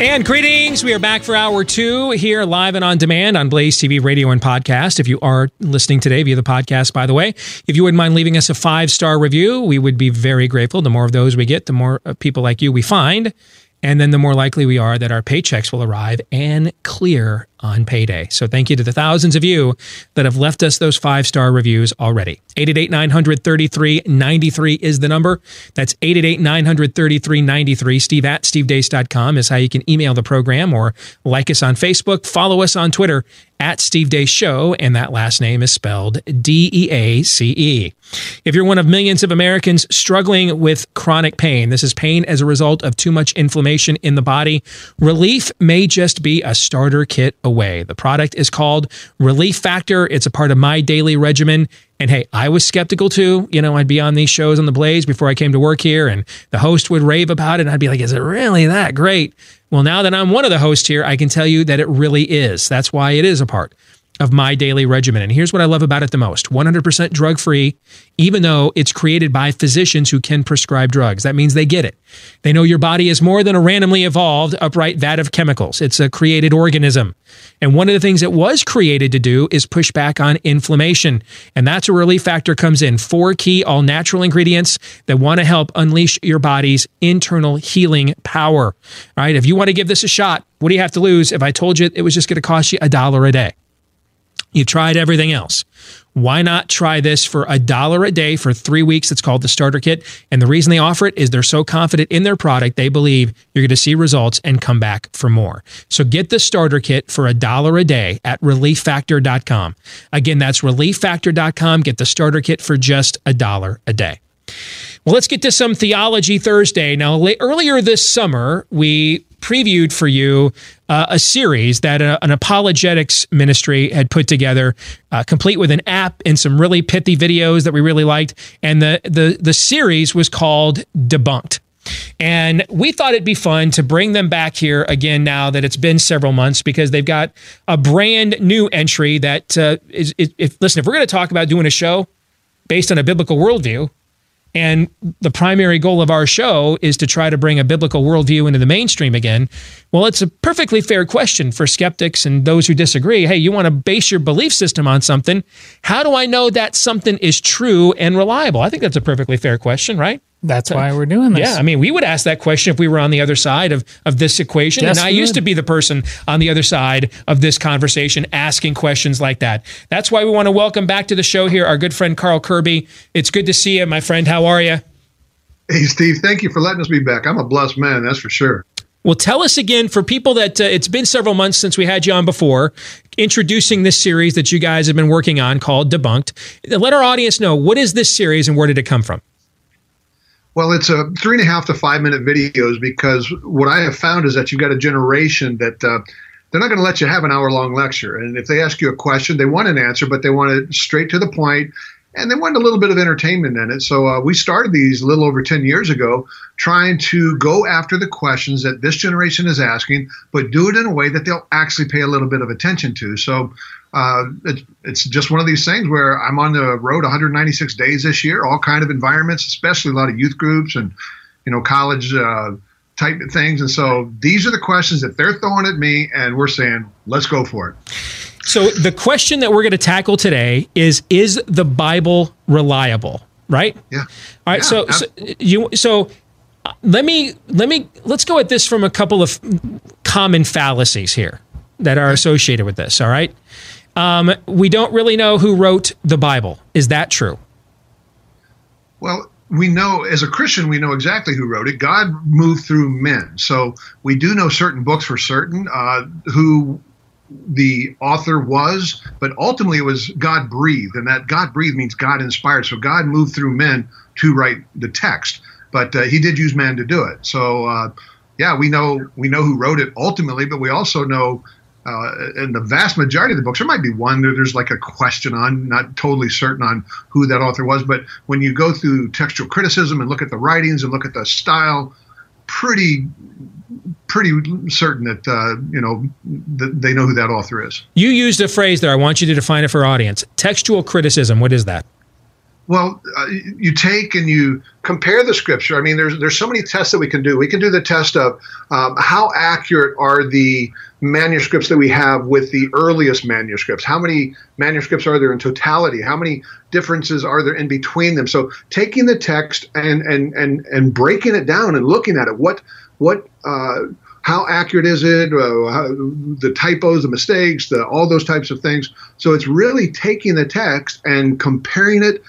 And We are back for hour two here live and on demand on Blaze TV radio and podcast. If you are listening today via the podcast, by the way, if you wouldn't mind leaving us a five star review, we would be very grateful. The more of those we get, the more uh, people like you we find. And then the more likely we are that our paychecks will arrive and clear on payday. So thank you to the thousands of you that have left us those five star reviews already. 888 933 93 is the number. That's 888 933 93. Steve at stevedeace.com is how you can email the program or like us on Facebook, follow us on Twitter at Steve Deace Show, and that last name is spelled D E A C E. If you're one of millions of Americans struggling with chronic pain, this is pain as a result of too much inflammation in the body, relief may just be a starter kit away. The product is called Relief Factor. It's a part of my daily regimen. And hey, I was skeptical too. You know, I'd be on these shows on the Blaze before I came to work here, and the host would rave about it. And I'd be like, is it really that great? Well, now that I'm one of the hosts here, I can tell you that it really is. That's why it is a part of my daily regimen. And here's what I love about it the most 100% drug free, even though it's created by physicians who can prescribe drugs. That means they get it. They know your body is more than a randomly evolved, upright vat of chemicals, it's a created organism. And one of the things it was created to do is push back on inflammation. And that's where Relief Factor comes in. Four key, all natural ingredients that want to help unleash your body's internal healing power. All right. If you want to give this a shot, what do you have to lose if I told you it was just going to cost you a dollar a day? You've tried everything else. Why not try this for a dollar a day for three weeks? It's called the starter kit. And the reason they offer it is they're so confident in their product, they believe you're going to see results and come back for more. So get the starter kit for a dollar a day at relieffactor.com. Again, that's relieffactor.com. Get the starter kit for just a dollar a day. Well, let's get to some Theology Thursday. Now, earlier this summer, we previewed for you uh, a series that a, uh, an apologetics ministry had put together, uh, complete with an app and some really pithy videos that we really liked. And the the the series was called Debunked. And we thought it'd be fun to bring them back here again now that it's been several months because they've got a brand new entry that uh, is, is, if listen, if we're going to talk about doing a show based on a biblical worldview, and the primary goal of our show is to try to bring a biblical worldview into the mainstream again. Well, it's a perfectly fair question for skeptics and those who disagree. Hey, you want to base your belief system on something. How do I know that something is true and reliable? I think that's a perfectly fair question, right? That's why we're doing this. Yeah, I mean, we would ask that question if we were on the other side of, of this equation. Yes, and I used would. to be the person on the other side of this conversation asking questions like that. That's why we want to welcome back to the show here our good friend Carl Kerby. It's good to see you, my friend. How are you? Hey, Steve, thank you for letting us be back. I'm a blessed man, that's for sure. Well, tell us again for people that uh, it's been several months since we had you on before, introducing this series that you guys have been working on called Debunked. Let our audience know what is this series and where did it come from? Well, it's a three and a half to five minute videos because what I have found is that you've got a generation that uh, they're not going to let you have an hour long lecture. And if they ask you a question, they want an answer, but they want it straight to the point and they want a little bit of entertainment in it. So uh, we started these a little over 10 years ago, trying to go after the questions that this generation is asking, but do it in a way that they'll actually pay a little bit of attention to. So uh, it, it's just one of these things where I'm on the road 196 days this year, all kind of environments, especially a lot of youth groups and you know college uh, type of things. And so these are the questions that they're throwing at me, and we're saying, let's go for it. So the question that we're going to tackle today is: Is the Bible reliable? Right? Yeah. All right. Yeah, so, so you so uh, let me let me let's go at this from a couple of common fallacies here that are associated with this. All right. Um, we don't really know who wrote the Bible. Is that true? Well, we know as a Christian, we know exactly who wrote it. God moved through men. So we do know certain books for certain uh, who the author was, but ultimately it was God breathed. And that God breathed means God inspired. So God moved through men to write the text, but uh, he did use man to do it. So, uh, yeah, we know we know who wrote it ultimately, but we also know uh, in the vast majority of the books, there might be one that there's like a question on, not totally certain on who that author was. But when you go through textual criticism and look at the writings and look at the style, pretty pretty certain that uh, you know that they know who that author is. You used a phrase there. I want you to define it for audience. Textual criticism. What is that? Well, uh, you take and you compare the scripture. I mean, there's there's so many tests that we can do. We can do the test of um, how accurate are the manuscripts that we have with the earliest manuscripts. How many manuscripts are there in totality? How many differences are there in between them? So taking the text and and and and breaking it down and looking at it. What what uh, how accurate is it? Uh, how, the typos, the mistakes, the, all those types of things. So it's really taking the text and comparing it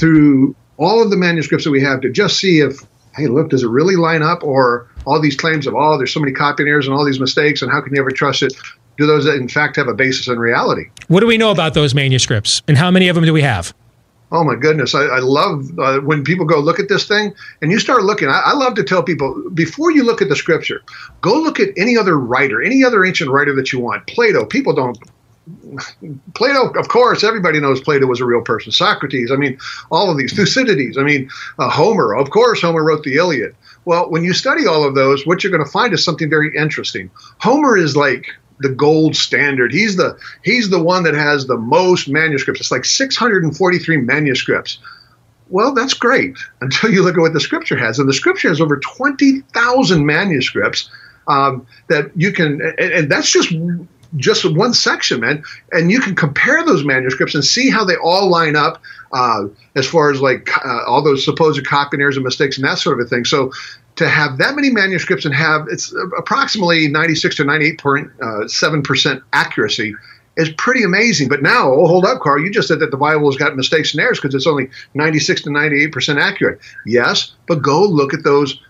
through all of the manuscripts that we have to just see if, hey, look, does it really line up? Or all these claims of, oh, there's so many copying errors and all these mistakes, and how can you ever trust it? Do those, in fact, have a basis in reality? What do we know about those manuscripts, and how many of them do we have? Oh my goodness! I, I love uh, when people go look at this thing, and you start looking. I, I, love to tell people before you look at the scripture, go look at any other writer, any other ancient writer that you want. Plato. People don't Plato, of course, everybody knows Plato was a real person. Socrates, I mean, all of these, Thucydides, I mean, uh, Homer, of course, Homer wrote the Iliad. Well, when you study all of those, what you're going to find is something very interesting. Homer is like the gold standard. He's the he's the one that has the most manuscripts. It's like 643 manuscripts. Well, that's great until you look at what the scripture has, and the scripture has over 20,000 manuscripts um, that you can, and, and that's just just one section, man. And you can compare those manuscripts and see how they all line up uh, as far as like uh, all those supposed copy errors and mistakes and that sort of a thing. So to have that many manuscripts and have it's approximately 96 to 98.7 percent accuracy is pretty amazing. But now, oh, hold up, Carl. You just said that the Bible has got mistakes and errors because it's only 96 to 98 percent accurate. Yes, but go look at those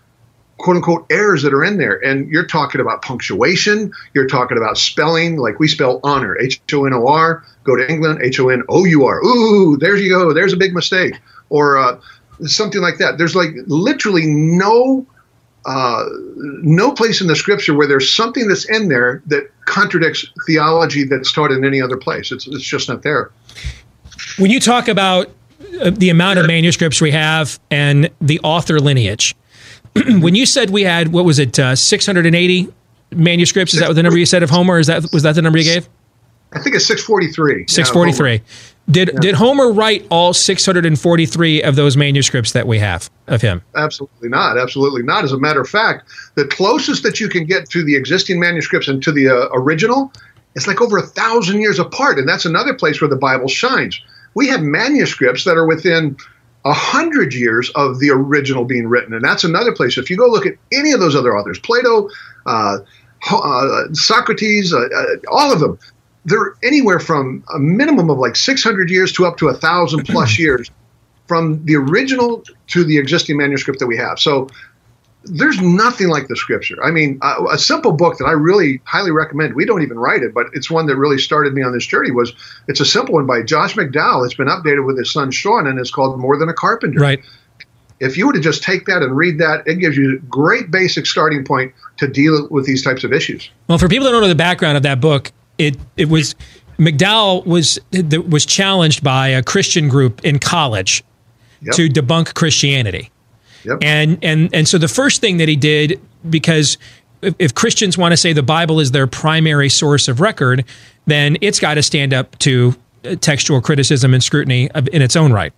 quote unquote errors that are in there. And you're talking about punctuation, you're talking about spelling, like we spell honor, H O N O R. Go to England, H O N O U R. Ooh, there you go. There's a big mistake. Or uh, something like that. There's like literally no. Uh, no place in the scripture where there's something that's in there that contradicts theology that's taught in any other place. It's, it's just not there. When you talk about uh, the amount of manuscripts we have and the author lineage, [CLEARS THROAT] when you said we had what was it uh, 680 manuscripts? Is that the number you said of Homer? Is that was that the number you gave? I think it's 643. 643. Yeah, did yeah. did Homer write all 643 of those manuscripts that we have of him? Absolutely not. Absolutely not. As a matter of fact, the closest that you can get to the existing manuscripts and to the uh, original it's like over a thousand years apart, and that's another place where the Bible shines. We have manuscripts that are within a hundred years of the original being written, and that's another place. If you go look at any of those other authors, Plato, uh, uh, Socrates, uh, uh all of them, they're anywhere from a minimum of like 600 years to up to a thousand plus [CLEARS THROAT] years from the original to the existing manuscript that we have. So there's nothing like the scripture. I mean, uh, a simple book that I really highly recommend. We don't even write it, but it's one that really started me on this journey. Was it's a simple one by Josh McDowell. It's been updated with his son Sean, and it's called More Than a Carpenter. Right. If you were to just take that and read that, it gives you a great basic starting point to deal with these types of issues. Well, for people that don't know the background of that book, it it was McDowell was was challenged by a Christian group in college yep. to debunk Christianity Yep. And and and so the first thing that he did because if, if Christians want to say the Bible is their primary source of record, then it's got to stand up to uh, textual criticism and scrutiny in its own right.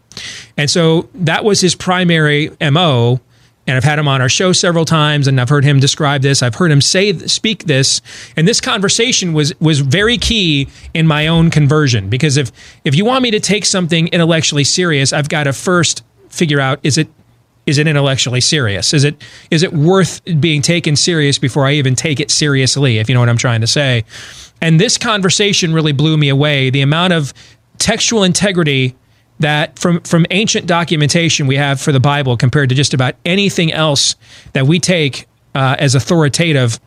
And so that was his primary MO and I've had him on our show several times, and I've heard him describe this. I've heard him say speak this, and this conversation was was very key in my own conversion because if if you want me to take something intellectually serious, I've got to first figure out is it is it intellectually serious? Is it is it worth being taken serious before I even take it seriously? If you know what I'm trying to say. And this conversation really blew me away. The amount of textual integrity that from from ancient documentation we have for the Bible compared to just about anything else that we take uh, as authoritative.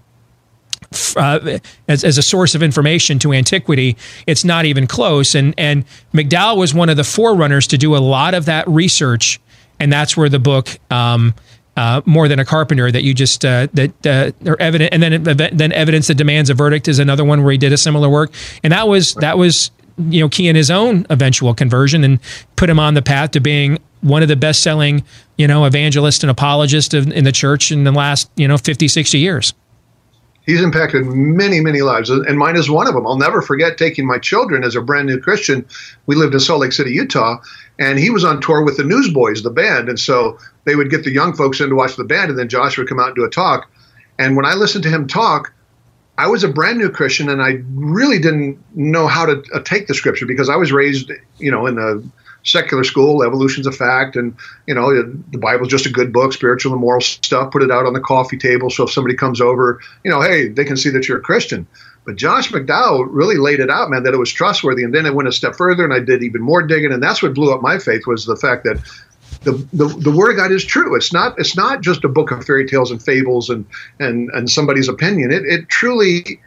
Uh, as, as a source of information to antiquity, it's not even close. And and McDowell was one of the forerunners to do a lot of that research and that's where the book um, uh, more than a carpenter that you just uh, that uh, evident and then then evidence that demands a verdict is another one where he did a similar work and that was that was you know key in his own eventual conversion and put him on the path to being one of the best selling you know evangelist and apologist of, in the church in the last you know 50 60 years he's impacted many, many lives, and mine is one of them. I'll never forget taking my children as a brand new Christian. We lived in Salt Lake City, Utah, and he was on tour with the Newsboys, the band, and so they would get the young folks in to watch the band, and then Josh would come out and do a talk. And when I listened to him talk, I was a brand new Christian, and I really didn't know how to uh, take the scripture because I was raised, you know, in a secular school, evolution's a fact, and you know the Bible's just a good book, spiritual and moral stuff. Put it out on the coffee table, so if somebody comes over, you know, hey, they can see that you're a Christian. But Josh McDowell really laid it out, man, that it was trustworthy. And then I went a step further and I did even more digging, and that's what blew up my faith was the fact that the, the, the word of God is true. It's not it's not just a book of fairy tales and fables and and and somebody's opinion. It it truly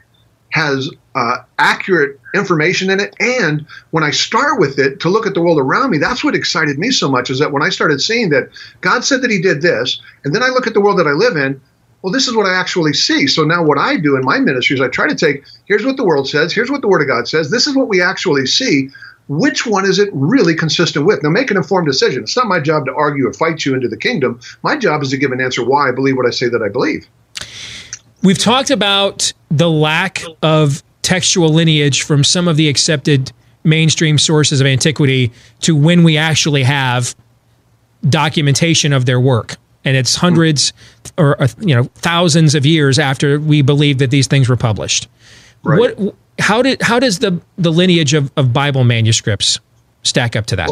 has uh, accurate information in it. And when I start with it to look at the world around me, that's what excited me so much. Is that when I started seeing that God said that He did this, and then I look at the world that I live in. Well, this is what I actually see. So now, what I do in my ministry is I try to take here's what the world says, here's what the Word of God says, this is what we actually see which one is it really consistent with? Now, make an informed decision. It's not my job to argue or fight you into the kingdom. My job is to give an answer why I believe what I say that I believe. We've talked about the lack of textual lineage from some of the accepted mainstream sources of antiquity to when we actually have documentation of their work and it's hundreds or uh, you know thousands of years after we believe that these things were published right. what how did how does the the lineage of, of bible manuscripts stack up to that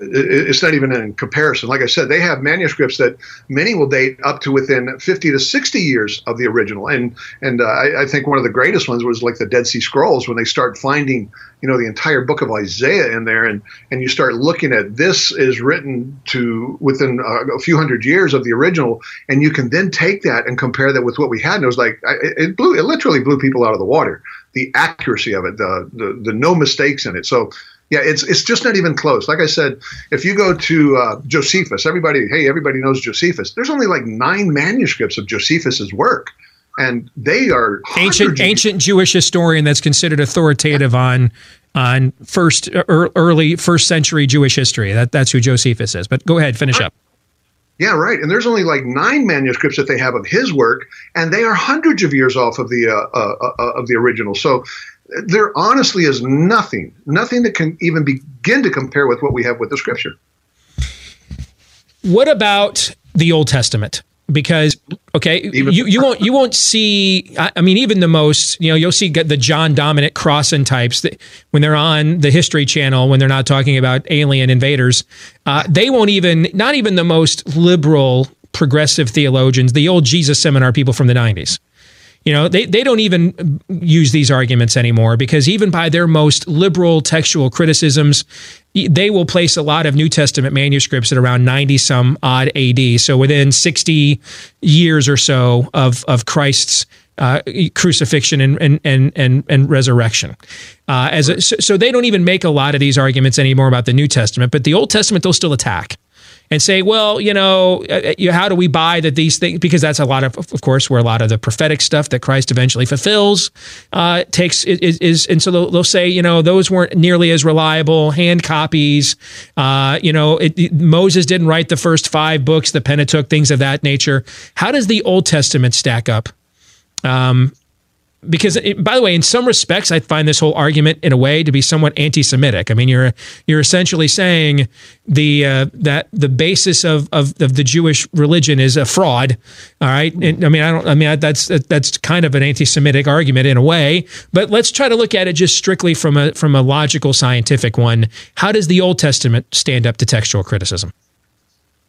it's not even in comparison. Like I said, they have manuscripts that many will date up to within 50 to 60 years of the original. And and uh, I, I, think one of the greatest ones was like the Dead Sea Scrolls when they start finding, you know, the entire book of Isaiah in there, and and you start looking at this is written to within a, a few hundred years of the original, and you can then take that and compare that with what we had, and it was like it blew, it literally blew people out of the water. The accuracy of it, the the, the no mistakes in it. So yeah, it's it's just not even close. Like I said, if you go to uh, Josephus, everybody, hey, everybody knows Josephus. There's only like nine manuscripts of Josephus's work, and they are ancient ancient Jewish historian that's considered authoritative on on first er, early first century Jewish history. That that's who Josephus is. But go ahead, finish up. Yeah, right. And there's only like nine manuscripts that they have of his work, and they are hundreds of years off of the uh, uh, uh of the original. So there honestly is nothing, nothing that can even begin to compare with what we have with the scripture. What about the Old Testament? Because okay, even, you, you won't you won't see. I mean, even the most you know, you'll see the John Dominic Crossan types that when they're on the History Channel when they're not talking about alien invaders, uh, they won't even not even the most liberal progressive theologians, the old Jesus seminar people from the '90s you know, they, they don't even use these arguments anymore because even by their most liberal textual criticisms, they will place a lot of New Testament manuscripts at around 90 some odd AD. So within 60 years or so of, of Christ's uh, crucifixion and, and, and, and, and resurrection. Uh, as a, so, so they don't even make a lot of these arguments anymore about the New Testament, but the Old Testament they'll still attack and say, well, you know, uh, uh, how do we buy that these things? Because that's a lot of, of course, where a lot of the prophetic stuff that Christ eventually fulfills uh, takes is, is, and so they'll, they'll, say, you know, those weren't nearly as reliable hand copies. Uh, you know, it, it, Moses didn't write the first five books, the Pentateuch, things of that nature. How does the Old Testament stack up? Um, because it, by the way in some respects i find this whole argument in a way to be somewhat anti-semitic. I mean you're you're essentially saying the uh, that the basis of, of, of the jewish religion is a fraud all right? And, i mean i don't i mean that's that's kind of an anti-semitic argument in a way but let's try to look at it just strictly from a from a logical scientific one. How does the old testament stand up to textual criticism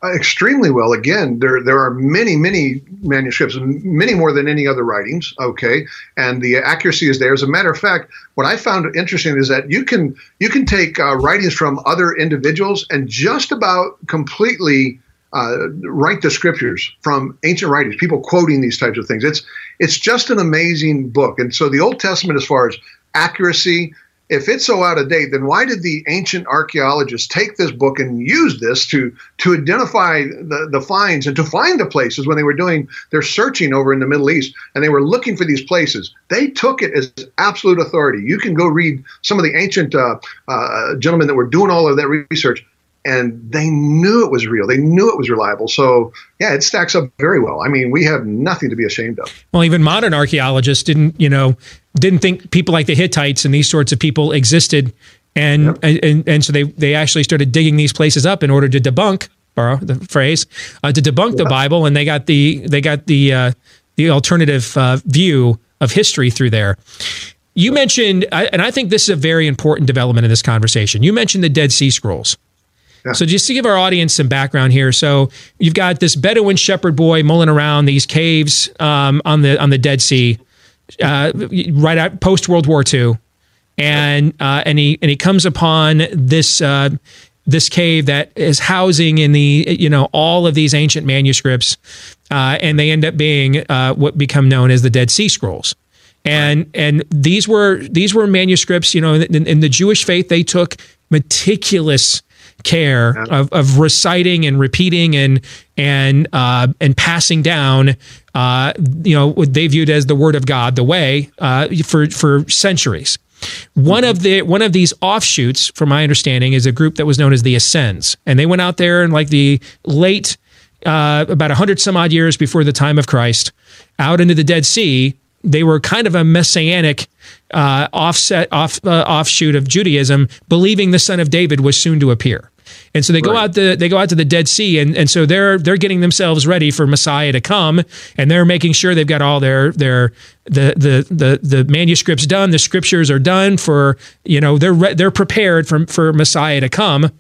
extremely well. Again, there there are many many manuscripts, many more than any other writings. Okay, and the accuracy is there. As a matter of fact, what I found interesting is that you can you can take uh, writings from other individuals and just about completely. Uh, write the scriptures from ancient writings, people quoting these types of things. It's it's just an amazing book. And so the Old Testament, as far as accuracy, if it's so out of date, then why did the ancient archaeologists take this book and use this to to identify the, the finds and to find the places when they were doing their searching over in the Middle East and they were looking for these places? They took it as absolute authority. You can go read some of the ancient uh, uh, gentlemen that were doing all of that research and they knew it was real. They knew it was reliable. So yeah, it stacks up very well. I mean, we have nothing to be ashamed of. Well, even modern archaeologists didn't, you know, didn't think people like the Hittites and these sorts of people existed and yep. and and so they they actually started digging these places up in order to debunk borrow the phrase uh, to debunk the Bible, and they got the they got the uh, the alternative uh, view of history through there. You mentioned, and I think this is a very important development in this conversation. You mentioned the Dead Sea Scrolls. Yeah. So just to give our audience some background here, so you've got this Bedouin shepherd boy mulling around these caves um, on the on the Dead Sea, uh, right out post World War II, and uh, and he and he comes upon this uh, this cave that is housing in the you know all of these ancient manuscripts, uh, and they end up being uh, what become known as the Dead Sea Scrolls. And and these were these were manuscripts you know in, in, the jewish faith they took meticulous care of, of reciting and repeating and and uh, and passing down, uh, you know, what they viewed as the word of God, the way, uh, for for centuries. One of the one of these offshoots, from my understanding, is a group that was known as the Essenes, and they went out there in like the late, uh, about hundred some odd years before the time of Christ, out into the Dead Sea. They were kind of a messianic uh, offset off uh, offshoot of Judaism, believing the Son of David was soon to appear. And so they go out the they go out to the Dead Sea and, and so they're they're getting themselves ready for Messiah to come and they're making sure they've got all their their the the the the manuscripts done, the scriptures are done for, you know, they're re- they're prepared for for Messiah to come.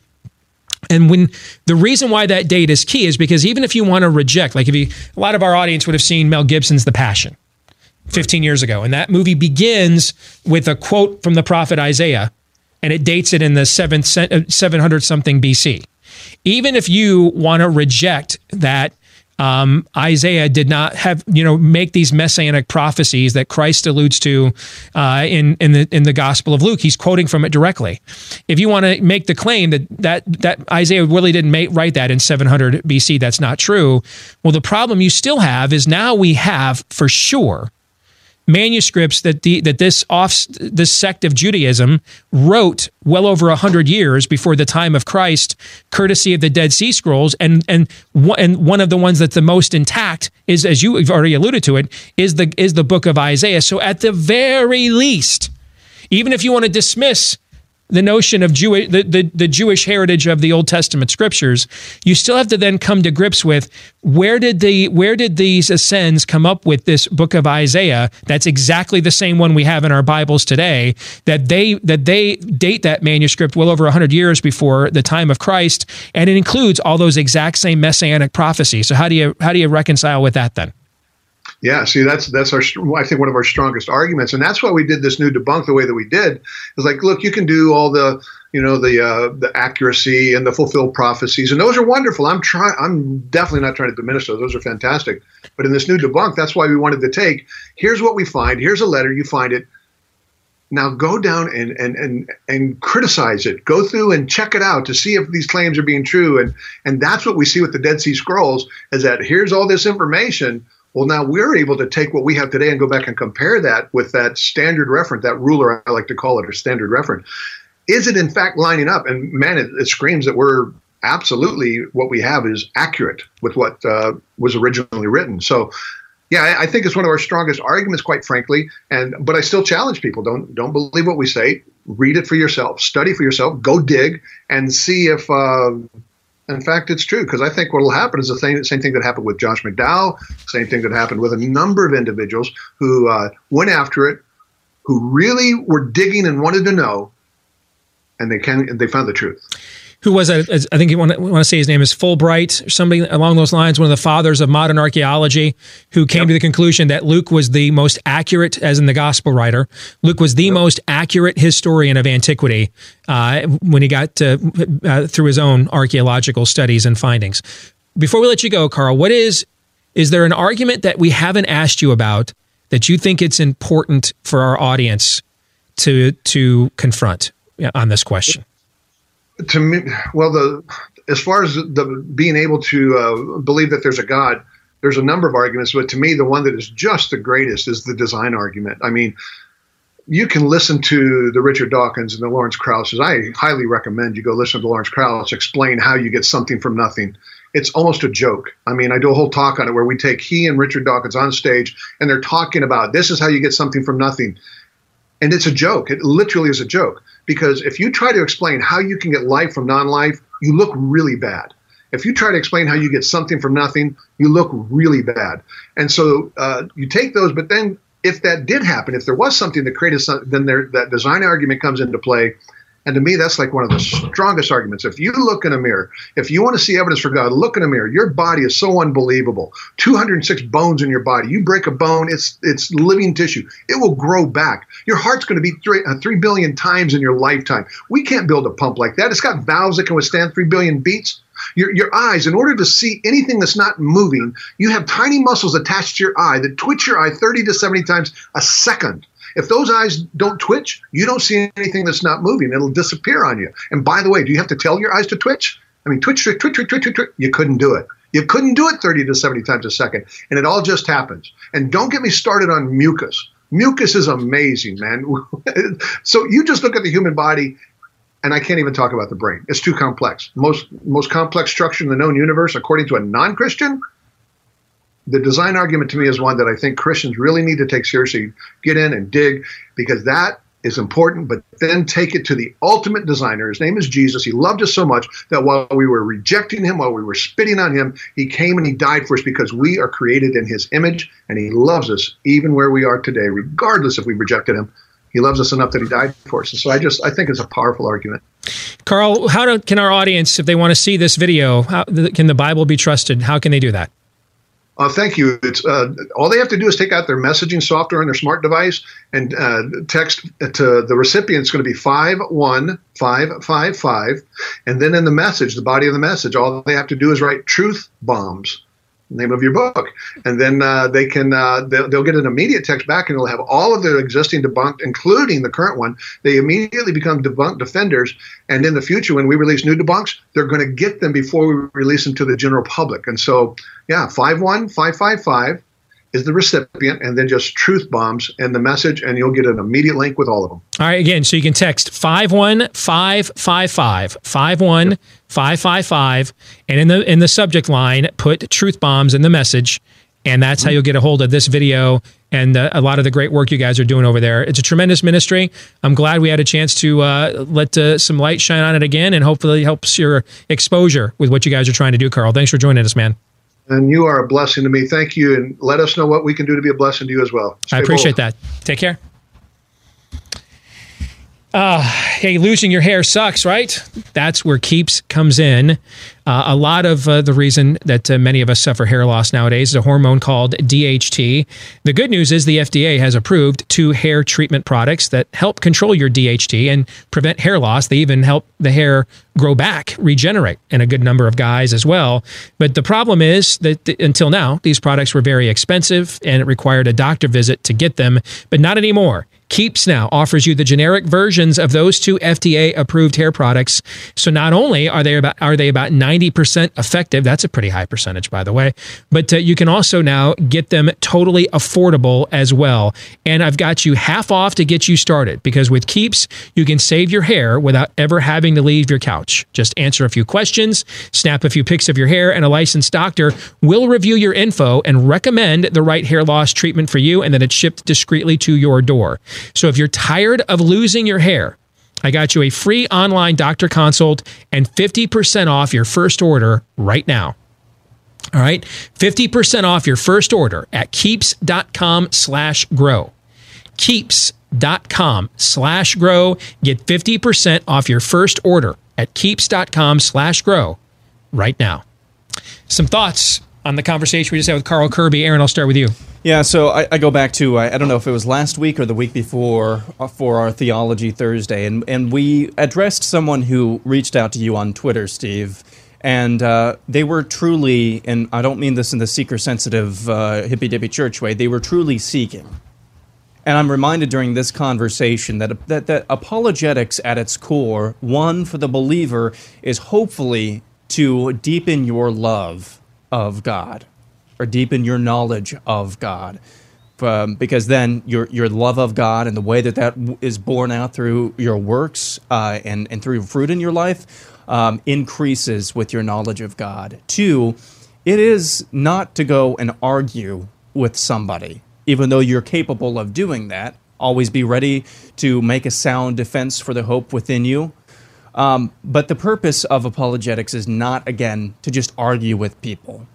And when the reason why that date is key is because even if you want to reject, like if you, a lot of our audience would have seen Mel Gibson's The Passion 15 years ago, and that movie begins with a quote from the prophet Isaiah and it dates it in the 700 uh, something BC. Even if you want to reject that um, Isaiah did not have, you know, make these messianic prophecies that Christ alludes to uh, in in the in the Gospel of Luke. He's quoting from it directly. If you want to make the claim that that that Isaiah really didn't make, write that in 700 BC, that's not true. Well, the problem you still have is now we have for sure manuscripts that the that this off this sect of Judaism wrote well over a hundred years before the time of Christ, courtesy of the Dead Sea Scrolls, and and and one of the ones that's the most intact is, as you've already alluded to it, is the is the book of Isaiah. So at the very least, even if you want to dismiss the notion of Jew, the, the, the Jewish heritage of the Old Testament scriptures, you still have to then come to grips with where did the where did these Essenes come up with this book of Isaiah? That's exactly the same one we have in our Bibles today. That they that they date that manuscript well over hundred years before the time of Christ, and it includes all those exact same messianic prophecies. So how do you how do you reconcile with that then? Yeah, see, that's that's our I think one of our strongest arguments, and that's why we did this new debunk the way that we did. Is like, look, you can do all the you know the uh, the accuracy and the fulfilled prophecies, and those are wonderful. I'm trying. I'm definitely not trying to diminish those. Those are fantastic. But in this new debunk, that's why we wanted to take. Here's what we find. Here's a letter. You find it. Now go down and and and and criticize it. Go through and check it out to see if these claims are being true. And and that's what we see with the Dead Sea Scrolls. Is that here's all this information well, now we're able to take what we have today and go back and compare that with that standard reference, that ruler, I like to call it, or standard reference. Is it in fact lining up? And man, it, it screams that we're absolutely what we have is accurate with what uh, was originally written. So, yeah, I, I, think it's one of our strongest arguments, quite frankly. And but I still challenge people: don't don't believe what we say. Read it for yourself, study for yourself, go dig, and see if uh, in fact, it's true because I think what will happen is the same, same thing that happened with Josh McDowell, same thing that happened with a number of individuals who uh, went after it, who really were digging and wanted to know, and they can they found the truth who was a, I think you want to, want to say his name is Fulbright, somebody along those lines, one of the fathers of modern archaeology, who came yep. to the conclusion that Luke was the most accurate, as in the gospel writer, Luke was the yep. most accurate historian of antiquity uh, when he got to, uh, through his own archaeological studies and findings. Before we let you go, Carl, what is is there an argument that we haven't asked you about that you think it's important for our audience to to confront on this question? To me, well, the as far as the being able to uh, believe that there's a God, there's a number of arguments, but to me, the one that is just the greatest is the design argument. I mean, you can listen to the Richard Dawkins and the Lawrence Krauss. I highly recommend you go listen to Lawrence Krauss explain how you get something from nothing. It's almost a joke. I mean, I do a whole talk on it where we take he and Richard Dawkins on stage and they're talking about this is how you get something from nothing And it's a joke. It literally is a joke because if you try to explain how you can get life from non-life, you look really bad. If you try to explain how you get something from nothing, you look really bad. And so uh, you take those, but then if that did happen, if there was something that created something, then there, that design argument comes into play. And to me, that's like one of the strongest arguments. If you look in a mirror, if you want to see evidence for God, look in a mirror. Your body is so unbelievable. 206 bones in your body. You break a bone, it's it's living tissue. It will grow back. Your heart's going to beat three, uh, 3 billion times in your lifetime. We can't build a pump like that. It's got valves that can withstand 3 billion beats. Your, your eyes, in order to see anything that's not moving, you have tiny muscles attached to your eye that twitch your eye 30 to 70 times a second. If those eyes don't twitch, you don't see anything that's not moving. It'll disappear on you. And by the way, do you have to tell your eyes to twitch? I mean, twitch, twitch, twitch, twitch, twitch, twitch. You couldn't do it. You couldn't do it 30 to 70 times a second. And it all just happens. And don't get me started on mucus. Mucus is amazing, man. [LAUGHS] so you just look at the human body, and I can't even talk about the brain. It's too complex. Most most complex structure in the known universe, according to a non-Christian, the design argument to me is one that I think Christians really need to take seriously, get in and dig, because that is important, but then take it to the ultimate designer. His name is Jesus. He loved us so much that while we were rejecting him, while we were spitting on him, he came and he died for us because we are created in his image and he loves us even where we are today, regardless if we rejected him. He loves us enough that he died for us. So I just I think it's a powerful argument. Carl, how do, can our audience, if they want to see this video, how, can the Bible be trusted? How can they do that? Uh, thank you. It's uh, all they have to do is take out their messaging software on their smart device and uh, text to the recipient. It's going to be five one five five five, and then in the message, the body of the message, all they have to do is write "truth bombs." Name of your book, and then uh, they can uh, they'll, they'll, get an immediate text back, and they'll have all of their existing debunked, including the current one. They immediately become debunked defenders, and in the future, when we release new debunks, they're going to get them before we release them to the general public. And so yeah, 51555 is the recipient, and then just truth bombs and the message, and you'll get an immediate link with all of them. All right, again, so you can text 51555, 51555, and in the in the subject line, put truth bombs in the message, and that's how you'll get a hold of this video and uh, a lot of the great work you guys are doing over there. It's a tremendous ministry. I'm glad we had a chance to uh, let uh, some light shine on it again, and hopefully helps your exposure with what you guys are trying to do, Carl. Thanks for joining us, man and you are a blessing to me. Thank you, and let us know what we can do to be a blessing to you as well. Stay I appreciate bold. that. Take care. Uh, hey, losing your hair sucks, right? That's where Keeps comes in. Uh, a lot of uh, the reason that uh, many of us suffer hair loss nowadays is a hormone called DHT. The good news is the FDA has approved two hair treatment products that help control your DHT and prevent hair loss. They even help the hair grow back, regenerate, and a good number of guys as well. But the problem is that th- until now, these products were very expensive and it required a doctor visit to get them, but not anymore. Keeps now offers you the generic versions of those two FDA approved hair products. So not only are they about are they about 90% effective, that's a pretty high percentage by the way, but uh, you can also now get them totally affordable as well. And I've got you half off to get you started because with Keeps, you can save your hair without ever having to leave your couch. Just answer a few questions, snap a few pics of your hair and a licensed doctor will review your info and recommend the right hair loss treatment for you and then it's shipped discreetly to your door. So if you're tired of losing your hair, I got you a free online doctor consult and 50% off your first order right now. All right. 50% off your first order at keeps.com slash grow. Keeps.com slash grow. Get 50% off your first order at keeps.com slash grow right now. Some thoughts on the conversation we just had with Carl Kerby. Aaron, I'll start with you. Yeah, so I, I, go back to I, I, don't know if it was last week or the week before uh, for our Theology Thursday, and and we addressed someone who reached out to you on Twitter, Steve, and uh, they were truly, and I don't mean this in the seeker sensitive uh, hippy dippy church way, they were truly seeking. And I'm reminded during this conversation that, that that apologetics at its core, one for the believer, is hopefully to deepen your love of God or deepen your knowledge of God. Um, because then your your love of God and the way that that is borne out through your works uh, and and through fruit in your life um, increases with your knowledge of God. Two, it is not to go and argue with somebody, even though you're capable of doing that always be ready to make a sound defense for the hope within you. Um, but the purpose of apologetics is not, again, to just argue with people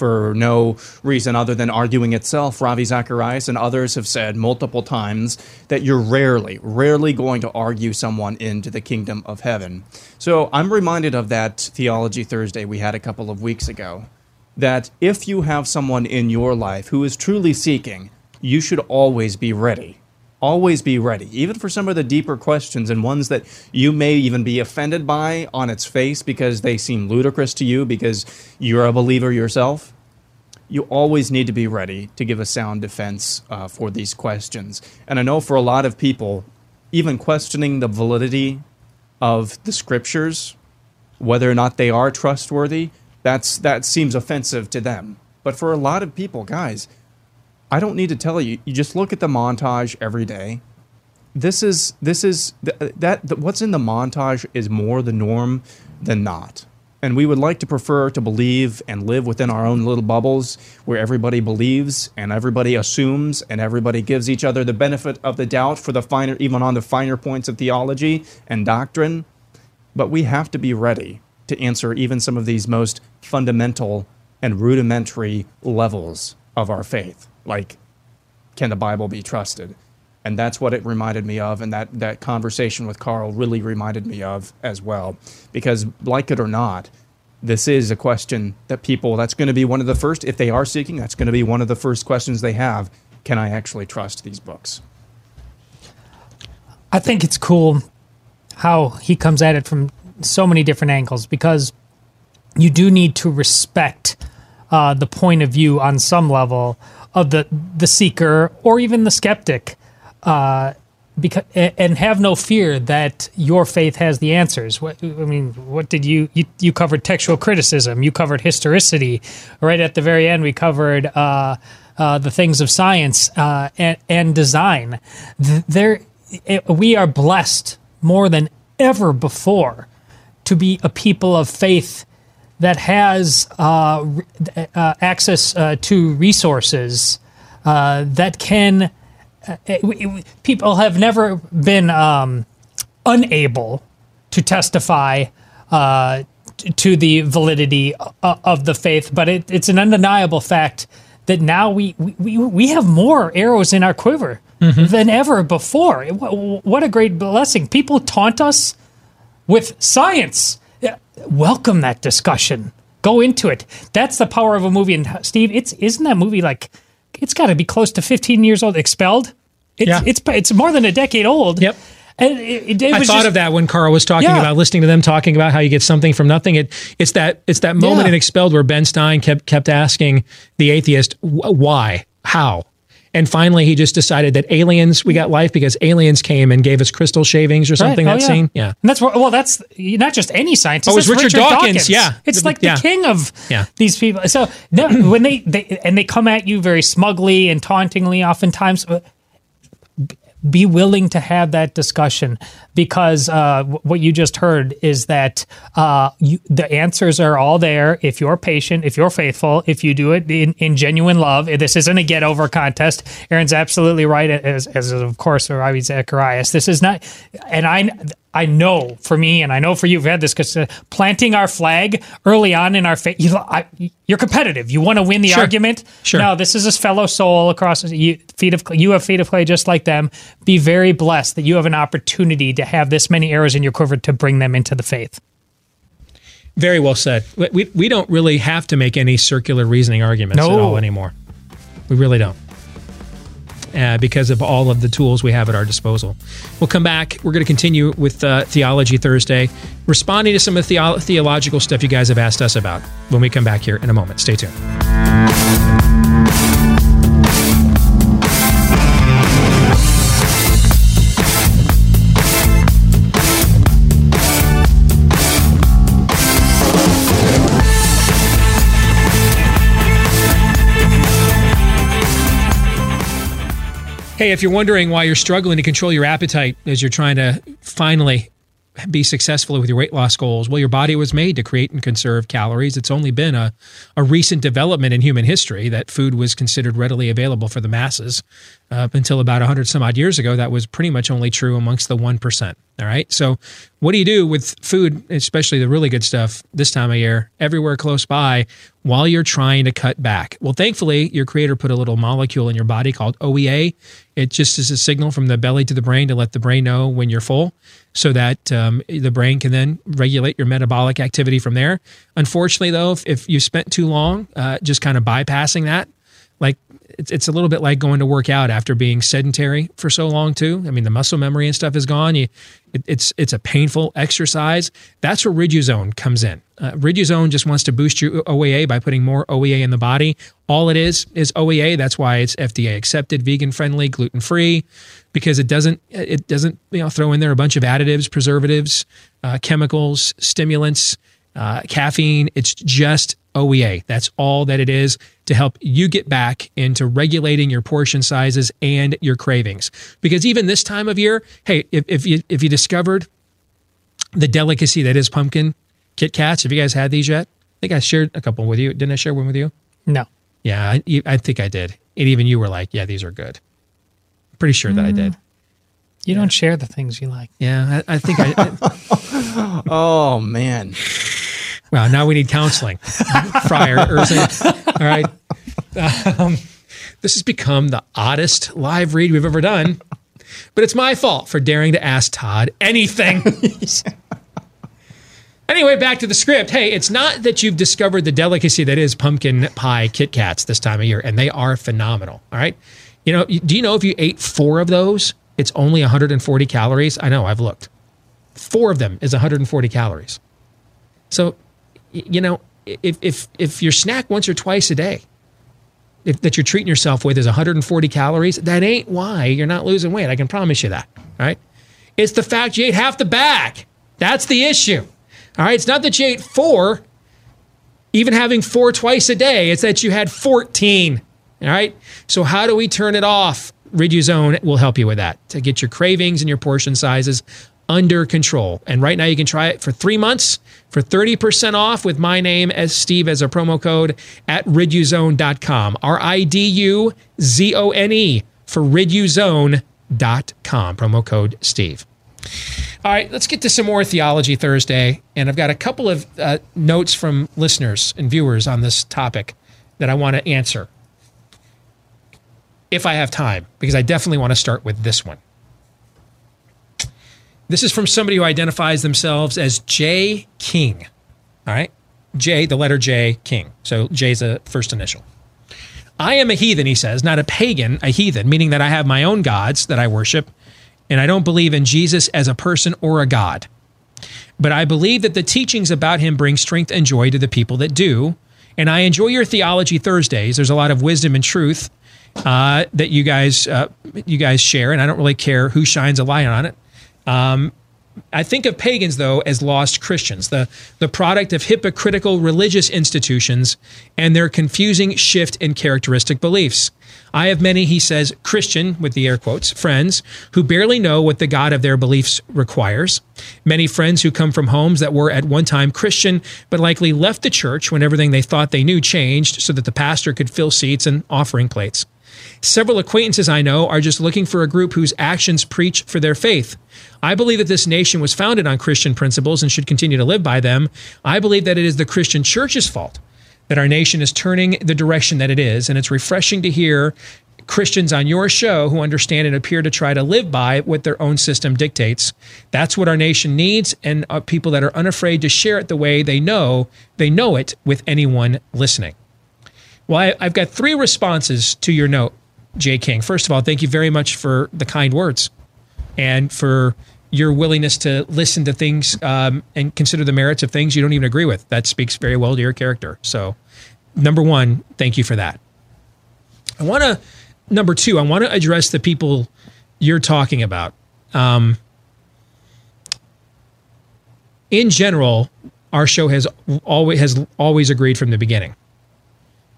for no reason other than arguing itself. Ravi Zacharias and others have said multiple times that you're rarely, rarely going to argue someone into the kingdom of heaven. So I'm reminded of that Theology Thursday we had a couple of weeks ago. That if you have someone in your life who is truly seeking, you should always be ready. Always be ready, even for some of the deeper questions and ones that you may even be offended by on its face because they seem ludicrous to you because you're a believer yourself. You always need to be ready to give a sound defense uh, for these questions. And I know for a lot of people, even questioning the validity of the scriptures, whether or not they are trustworthy, that's that seems offensive to them. But for a lot of people, guys, I don't need to tell you. You just look at the montage every day. This is this is th- uh, that, that what's in the montage is more the norm than not. And we would like to prefer to believe and live within our own little bubbles where everybody believes and everybody assumes and everybody gives each other the benefit of the doubt for the finer even on the finer points of theology and doctrine. But we have to be ready to answer even some of these most fundamental and rudimentary levels of our faith like can the bible be trusted? And that's what it reminded me of and that, that conversation with carl really reminded me of as well. Because like it or not this is a question that people that's going to be one of the first if they are seeking that's going to be one of the first questions they have can i actually trust these books? I think it's cool how he comes at it from so many different angles because you do need to respect uh, the point of view on some level of the the seeker or even the skeptic, uh, because and have no fear that your faith has the answers. What I mean, what did you you, you covered textual criticism, you covered historicity. Right at the very end, we covered. Uh, uh, the things of science uh, and, and design. There, it, we are blessed more than ever before to be a people of faith that has uh, uh, access uh, to resources uh, that can. Uh, we- we- people have never been um, unable to testify uh, t- to the validity of the faith, but it, it's an undeniable fact that now we, we, we have more arrows in our quiver than ever before. Wh- What a great blessing. People taunt us with science. Yeah, Welcome that discussion. Go into it. That's the power of a movie. And Steve, it's isn't that movie like it's got to be close to 15 years old. Expelled. It's Yeah. it's it's more than a decade old. Yep. And it, it I was thought just- of that when Carl was talking Yeah. about listening to them talking about how you get something from nothing. It it's that it's that moment Yeah. in Expelled where Ben Stein kept kept asking the atheist why, how, and finally he just decided that aliens we got life because aliens came and gave us crystal shavings or something. Right. That Oh, scene, yeah. And that's where, well, that's not just any scientist. Oh, it's that's Richard Dawkins, yeah. it's like yeah. the king of Yeah. these people. So when they, they and they come at you very smugly and tauntingly, oftentimes. Be willing to have that discussion because uh, wh- what you just heard is that uh, you, the answers are all there. If you're patient, if you're faithful, if you do it in, in genuine love, this isn't a get over contest. Aaron's absolutely right, as, as of course Ravi Zacharias. This is not, and I I know for me, and I know for you, we've had this because uh, planting our flag early on in our faith, you, you're competitive. You want to win the Sure. argument. Sure. No, this is a fellow soul across you, feet of you have feet of clay just like them. Be very blessed that you have an opportunity to have this many arrows in your quiver to bring them into the faith. Very well said. We, we, we don't really have to make any circular reasoning arguments at all anymore. We really don't. Uh, because of all of the tools we have at our disposal. We'll come back. We're going to continue with uh, Theology Thursday, responding to some of the theo- theological stuff you guys have asked us about when we come back here in a moment. Stay tuned. Hey, if you're wondering why you're struggling to control your appetite as you're trying to finally be successful with your weight loss goals, well, your body was made to create and conserve calories. It's only been a, a recent development in human history that food was considered readily available for the masses. Up until about 100 some odd years ago, that was pretty much only true amongst the 1%. All right. So, what do you do with food, especially the really good stuff this time of year, everywhere close by, while you're trying to cut back? Well, thankfully, your creator put a little molecule in your body called OEA. It just is a signal from the belly to the brain to let the brain know when you're full so that um, the brain can then regulate your metabolic activity from there. Unfortunately, though, if, if you spent too long uh, just kind of bypassing that, like it's, it's a little bit like going to work out after being sedentary for so long too. I mean, the muscle memory and stuff is gone. You, it, it's it's a painful exercise. That's where Riduzone comes in. Uh, Riduzone just wants to boost your OEA by putting more OEA in the body. All it is is OEA. That's why it's FDA accepted, vegan friendly, gluten free, because it doesn't it doesn't you know throw in there a bunch of additives, preservatives, uh, chemicals, stimulants, uh, caffeine. It's just OEA. That's all that it is to help you get back into regulating your portion sizes and your cravings. Because even this time of year, hey, if, if you if you discovered the delicacy that is pumpkin Kit Kats, have you guys had these yet? I think I shared a couple with you. Didn't I share one with you? No. Yeah, I, I think I did. And even you were like, "Yeah, these are good." Pretty sure that I did. You don't share the things you like. Yeah, I, I think I. I [LAUGHS] oh man. Well, now we need counseling. [LAUGHS] Friar. All right. Um, this has become the oddest live read we've ever done, but it's my fault for daring to ask Todd anything. [LAUGHS] anyway, back to the script. Hey, it's not that you've discovered the delicacy that is pumpkin pie Kit Kats this time of year, and they are phenomenal. All right. You know, do you know if you ate four of those, it's only 140 calories? I know, I've looked. Four of them is 140 calories. So you know, if if if your snack once or twice a day if, that you're treating yourself with is 140 calories, that ain't why you're not losing weight. I can promise you that. Right? It's the fact you ate half the bag. That's the issue. All right. It's not that you ate four, even having four twice a day. It's that you had 14. All right. So how do we turn it off? Riduzone will help you with that to get your cravings and your portion sizes under control. And right now you can try it for three months for 30% off with my name as Steve as a promo code at riduzone.com. R I D U Z O N E for riduzone.com. Promo code Steve. All right, let's get to some more Theology Thursday. And I've got a couple of uh, notes from listeners and viewers on this topic that I want to answer if I have time, because I definitely want to start with this one. This is from somebody who identifies themselves as J. King. All right. J, the letter J, King. So J's a first initial. I am a heathen, he says, not a pagan, a heathen, meaning that I have my own gods that I worship, and I don't believe in Jesus as a person or a God. But I believe that the teachings about him bring strength and joy to the people that do. And I enjoy your theology Thursdays. There's a lot of wisdom and truth uh, that you guys uh, you guys share, and I don't really care who shines a light on it. Um, I think of pagans, though, as lost Christians, the, the product of hypocritical religious institutions and their confusing shift in characteristic beliefs. I have many, he says, Christian, with the air quotes, friends who barely know what the God of their beliefs requires. Many friends who come from homes that were at one time Christian, but likely left the church when everything they thought they knew changed so that the pastor could fill seats and offering plates. Several acquaintances I know are just looking for a group whose actions preach for their faith. I believe that this nation was founded on Christian principles and should continue to live by them. I believe that it is the Christian church's fault that our nation is turning the direction that it is. And it's refreshing to hear Christians on your show who understand and appear to try to live by what their own system dictates. That's what our nation needs, and uh, people that are unafraid to share it the way they know they know it with anyone listening. Well, I, I've got three responses to your note, Jay King. First of all, thank you very much for the kind words and for your willingness to listen to things um, and consider the merits of things you don't even agree with. That speaks very well to your character. So, number one, thank you for that. I want to, number two, I want to address the people you're talking about. Um, in general, our show has always has always agreed from the beginning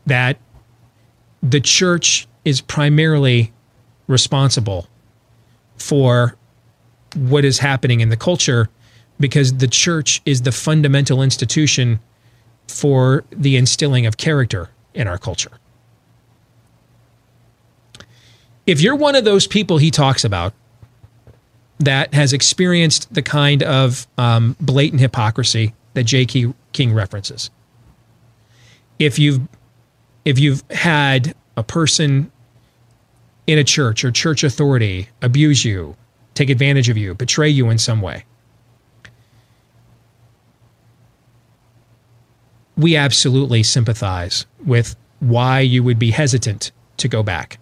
that the church is primarily responsible for what is happening in the culture because the church is the fundamental institution for the instilling of character in our culture. If you're one of those people he talks about that has experienced the kind of um, blatant hypocrisy that J.K. King references, if you've if you've had a person in a church or church authority abuse you, take advantage of you, betray you in some way, we absolutely sympathize with why you would be hesitant to go back.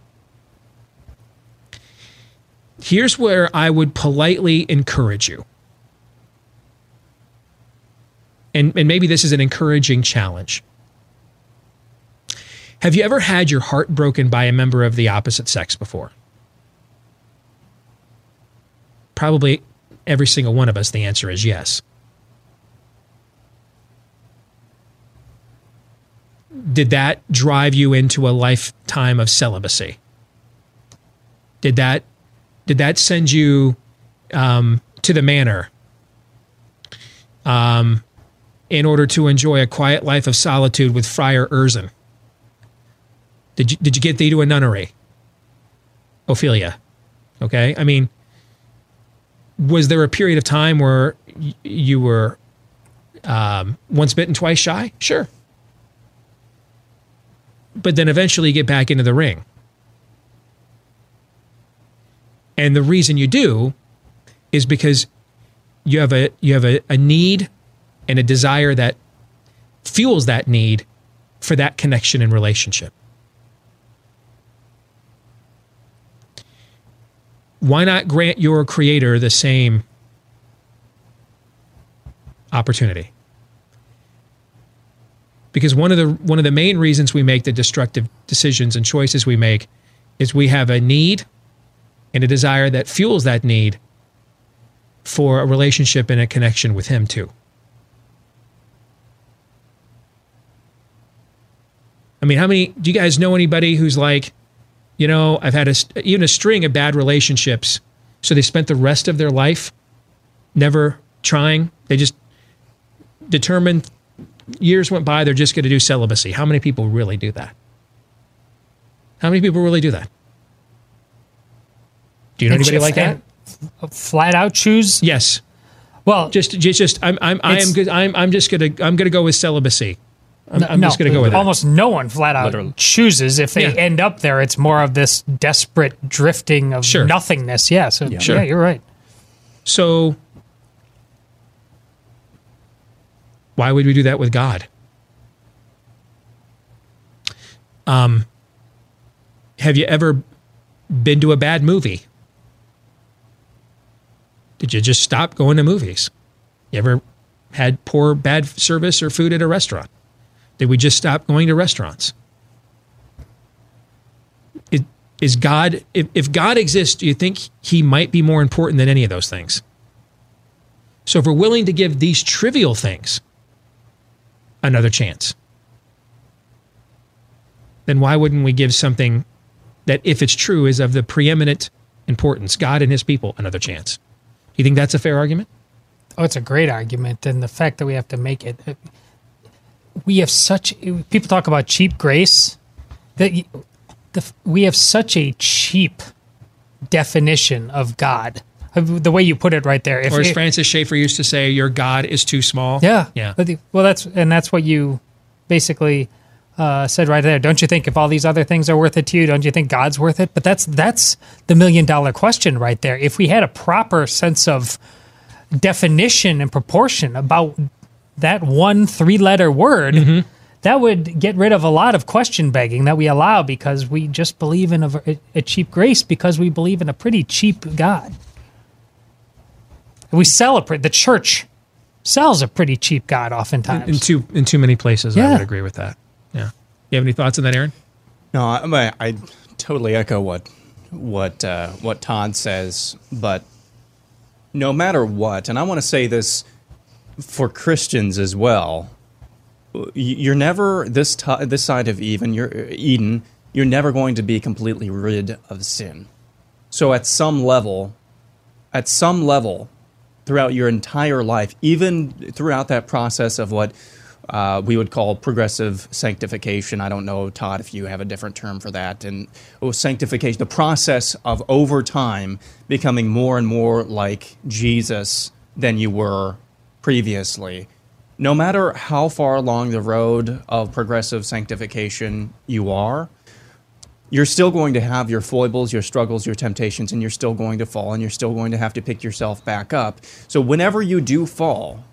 Here's where I would politely encourage you. And, and maybe this is an encouraging challenge. Have you ever had your heart broken by a member of the opposite sex before? Probably every single one of us, the answer is yes. Did that drive you into a lifetime of celibacy? Did that did that send you um, to the manor um, in order to enjoy a quiet life of solitude with Friar Urzin? Did you, did you get thee to a nunnery? Ophelia. Okay. I mean, was there a period of time where y- you were um, once bitten, twice shy? Sure. But then eventually you get back into the ring. And the reason you do is because you have a you have a, a need and a desire that fuels that need for that connection and relationship. Why not grant your creator the same opportunity? Because one of the one of the main reasons we make the destructive decisions and choices we make is we have a need and a desire that fuels that need for a relationship and a connection with him too. I mean, how many do you guys know anybody who's like, you know, I've had a, even a string of bad relationships, so they spent the rest of their life never trying. They just determined years went by, they're just going to do celibacy. How many people really do that? How many people really do that? Do you know anybody like that? Flat out choose? Yes. Well, just just, just I'm I'm I am good. I'm I'm just gonna I'm gonna go with celibacy. I'm, I'm just gonna go with it. almost no one flat out chooses. If they Yeah. end up there, it's more of this desperate drifting of Sure. nothingness. Yeah, so Sure. yeah, you're right. So why would we do that with God? Um, have you ever been to a bad movie? Did you just stop going to movies? You ever had poor, bad service or food at a restaurant? Did we just stop going to restaurants? It, is God, if, if God exists, do you think he might be more important than any of those things? So if we're willing to give these trivial things another chance, then why wouldn't we give something that, if it's true, is of the preeminent importance, God and his people, another chance? Do you think that's a fair argument? Oh, it's a great argument, and the fact that we have to make it. We have such people talk about cheap grace that the, we have such a cheap definition of God. The way you put it right there. If or as it- Francis Schaeffer used to say, your God is too small. Yeah, Yeah. Well, that's and that's what you basically uh, said right there. Don't you think if all these other things are worth it to you, don't you think God's worth it? But that's that's the million dollar question right there. If we had a proper sense of definition and proportion about that one three letter word. Mm-hmm. That would get rid of a lot of question begging that we allow because we just believe in a, a cheap grace because we believe in a pretty cheap God. We celebrate the church sells a pretty cheap God oftentimes. In too in too many places, I would agree with that. Yeah. You have any thoughts on that, Aaron? No, I, I totally echo what what uh, what Todd says. But no matter what, and I want to say this for Christians as well, you're never this ti this side of even you're Eden. You're never going to be completely rid of sin. So at some level, at some level, throughout your entire life, even throughout that process of what uh, we would call progressive sanctification. I don't know, Todd, if you have a different term for that. And oh, sanctification, the process of over time becoming more and more like Jesus than you were previously. No matter how far along the road of progressive sanctification you are, you're still going to have your foibles, your struggles, your temptations, and you're still going to fall, and you're still going to have to pick yourself back up. So, whenever you do fall,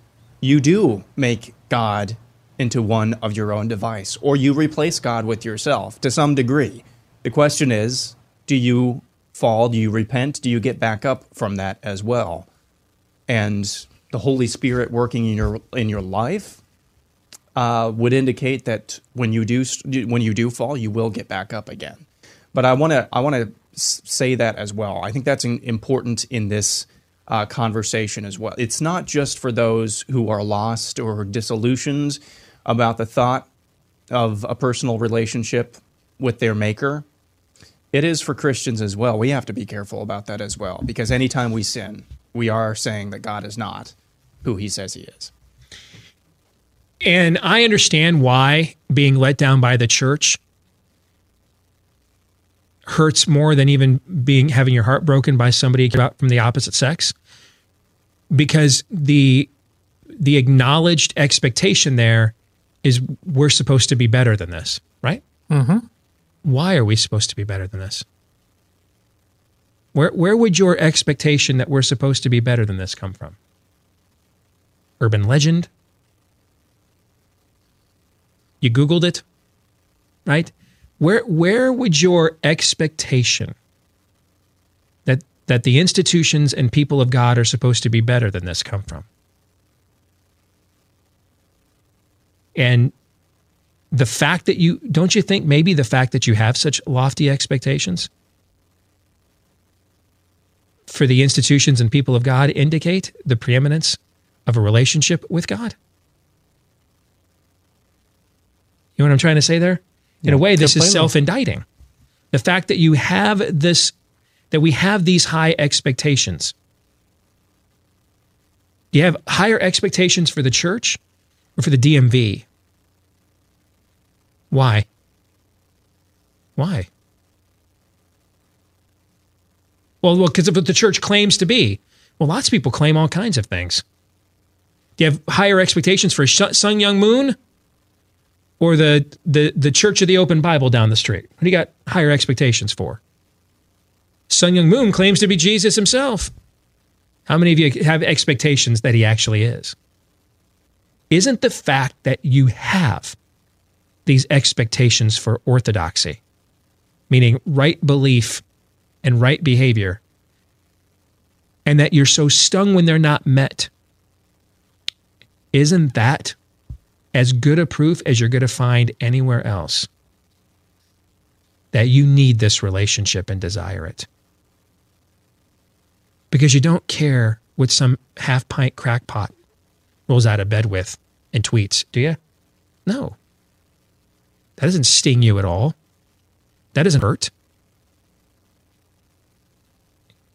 you do make God into one of your own device, or you replace God with yourself to some degree. The question is do you fall? Do you repent? Do you get back up from that as well? And the Holy Spirit working in your in your life uh, would indicate that when you do when you do fall, you will get back up again. But I want to I want to say that as well. I think that's important in this uh, conversation as well. It's not just for those who are lost or disillusioned about the thought of a personal relationship with their maker. It is for Christians as well. We have to be careful about that as well because anytime we sin, we are saying that God is not who he says he is. And I understand why being let down by the church hurts more than even being having your heart broken by somebody from the opposite sex because the the acknowledged expectation there is we're supposed to be better than this, right? Mm-hmm. Why are we supposed to be better than this? Where where would your expectation that we're supposed to be better than this come from? Urban legend? You googled it? Right? Where where would your expectation that that the institutions and people of God are supposed to be better than this come from? And the fact that you don't you think maybe the fact that you have such lofty expectations for the institutions and people of God indicate the preeminence of a relationship with God? You know what I'm trying to say there? In a way, this is self indicting. The fact that you have this, that we have these high expectations. Do you have higher expectations for the church or for the DMV? Why? Why? Well, well, because of what the church claims to be. Well, lots of people claim all kinds of things. Do you have higher expectations for Sun Myung Moon or the, the, the Church of the Open Bible down the street? What do you got higher expectations for? Sun Myung Moon claims to be Jesus himself. How many of you have expectations that he actually is? Isn't the fact that you have these expectations for orthodoxy, meaning right belief and right behavior, and that you're so stung when they're not met, isn't that as good a proof as you're going to find anywhere else that you need this relationship and desire it? Because you don't care what some half pint crackpot rolls out of bed with and tweets, do you? No. That doesn't sting you at all. That doesn't hurt.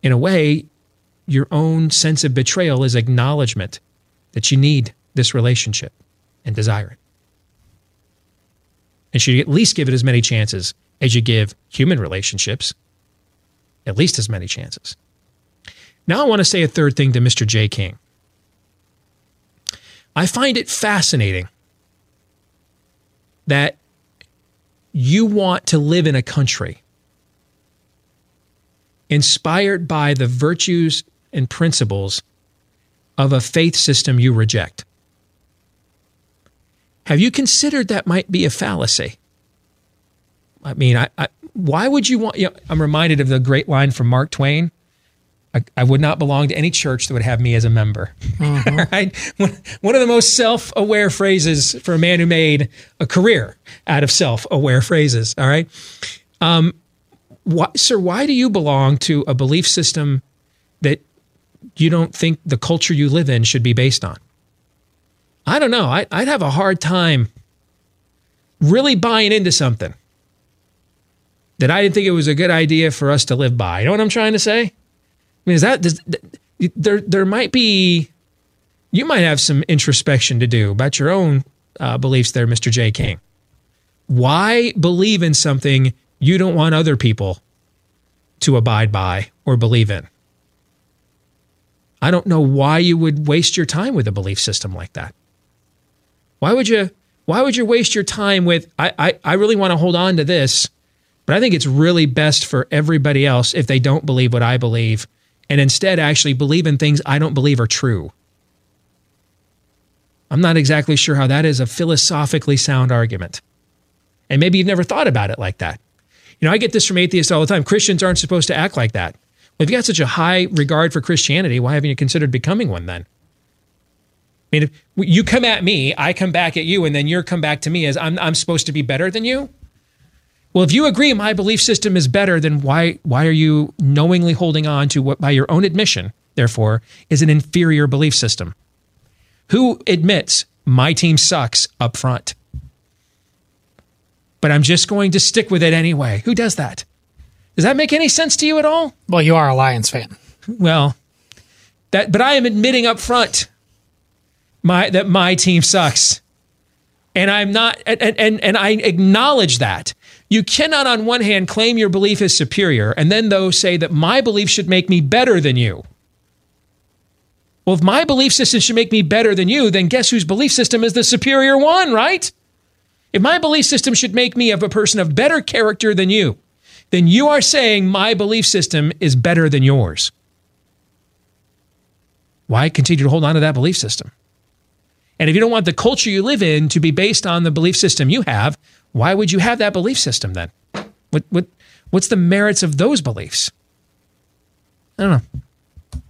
In a way, your own sense of betrayal is acknowledgement that you need this relationship and desire it. And should you at least give it as many chances as you give human relationships, at least as many chances. Now, I want to say a third thing to Mr. J. King. I find it fascinating that you want to live in a country inspired by the virtues and principles of a faith system you reject. Have you considered that might be a fallacy? I mean, I, I, why would you want? You know, I'm reminded of the great line from Mark Twain. I, I, would not belong to any church that would have me as a member. Mm-hmm. [LAUGHS] right? One, one of the most self aware phrases for a man who made a career out of self aware phrases. All right. Um, why, sir, why do you belong to a belief system that you don't think the culture you live in should be based on? I don't know. I, I'd have a hard time really buying into something that I didn't think it was a good idea for us to live by. You know what I'm trying to say? I mean, is that does, there? There might be. You might have some introspection to do about your own uh, beliefs there, Mr. J. King. Why believe in something you don't want other people to abide by or believe in? I don't know why you would waste your time with a belief system like that. Why would you why would you waste your time with I, I, I really want to hold on to this, but I think it's really best for everybody else if they don't believe what I believe and instead actually believe in things I don't believe are true. I'm not exactly sure how that is a philosophically sound argument. And maybe you've never thought about it like that. You know, I get this from atheists all the time. Christians aren't supposed to act like that. Well, if you got such a high regard for Christianity, why haven't you considered becoming one then? I mean, if you come at me, I come back at you, and then you come back to me as I'm, I'm supposed to be better than you? Well, if you agree my belief system is better, then why, why are you knowingly holding on to what, by your own admission, therefore, is an inferior belief system? Who admits my team sucks up front? But I'm just going to stick with it anyway. Who does that? Does that make any sense to you at all? Well, you are a Lions fan. Well, that but I am admitting up front my that my team sucks. And I'm not and, and and I acknowledge that. You cannot on one hand claim your belief is superior and then though say that my belief should make me better than you. Well, if my belief system should make me better than you, then guess whose belief system is the superior one, right? If my belief system should make me of a person of better character than you, then you are saying my belief system is better than yours. Why continue to hold on to that belief system? And if you don't want the culture you live in to be based on the belief system you have, why would you have that belief system then? What what what's the merits of those beliefs? I don't know.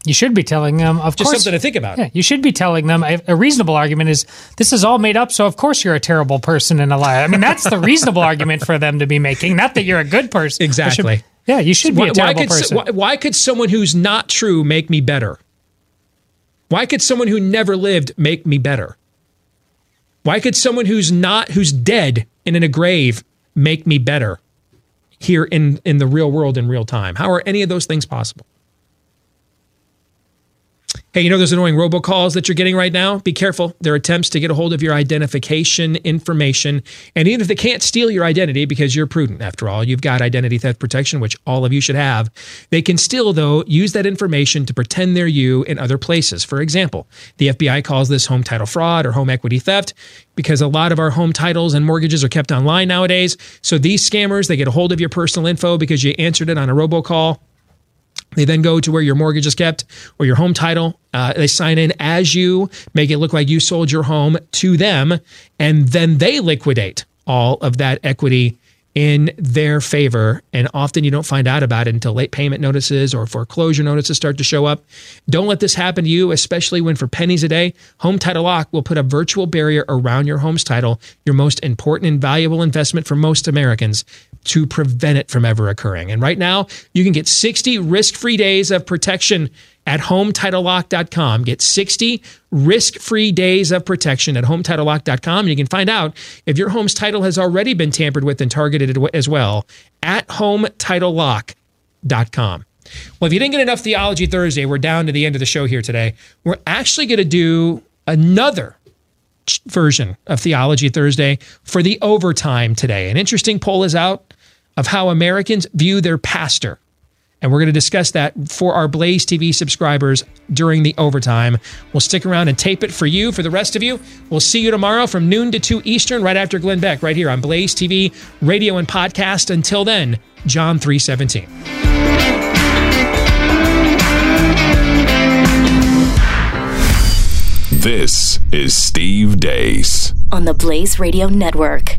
You should be telling them, of Just course. something to think about. Yeah, you should be telling them. A, a reasonable argument is this is all made up, so of course you're a terrible person and a liar. I mean, that's the reasonable argument for them to be making, not that you're a good person. Exactly. Should- yeah, you should be why, a why terrible could, person. Why, why could someone who's not true make me better? Why could someone who never lived make me better? Why could someone who's not who's dead and in a grave make me better here in in the real world in real time? How are any of those things possible? Hey, you know those annoying robocalls that you're getting right now? Be careful. They're attempts to get a hold of your identification information. And even if they can't steal your identity because you're prudent, after all, you've got identity theft protection, which all of you should have, they can still, though, use that information to pretend they're you in other places. For example, the FBI calls this home title fraud or home equity theft because a lot of our home titles and mortgages are kept online nowadays. So these scammers, they get a hold of your personal info because you answered it on a robocall. They then go to where your mortgage is kept or your home title. Uh, they sign in as you, make it look like you sold your home to them, and then they liquidate all of that equity in their favor. And often you don't find out about it until late payment notices or foreclosure notices start to show up. Don't let this happen to you, especially when for pennies a day, Home Title Lock will put a virtual barrier around your home's title, your most important and valuable investment for most Americans, to prevent it from ever occurring. And right now, you can get 60 risk free days of protection at HometitleLock.com. Get 60 risk free days of protection at HometitleLock.com. And you can find out if your home's title has already been tampered with and targeted as well at HometitleLock.com. Well, if you didn't get enough Theology Thursday, we're down to the end of the show here today. We're actually going to do another version of Theology Thursday for the overtime today. An interesting poll is out of how Americans view their pastor. And we're going to discuss that for our Blaze TV subscribers during the overtime. We'll stick around and tape it for you. For the rest of you, we'll see you tomorrow from noon to 2 Eastern, right after Glenn Beck, right here on Blaze TV, radio, and podcast. Until then, John 317. This is Steve Deace. on the Blaze Radio Network.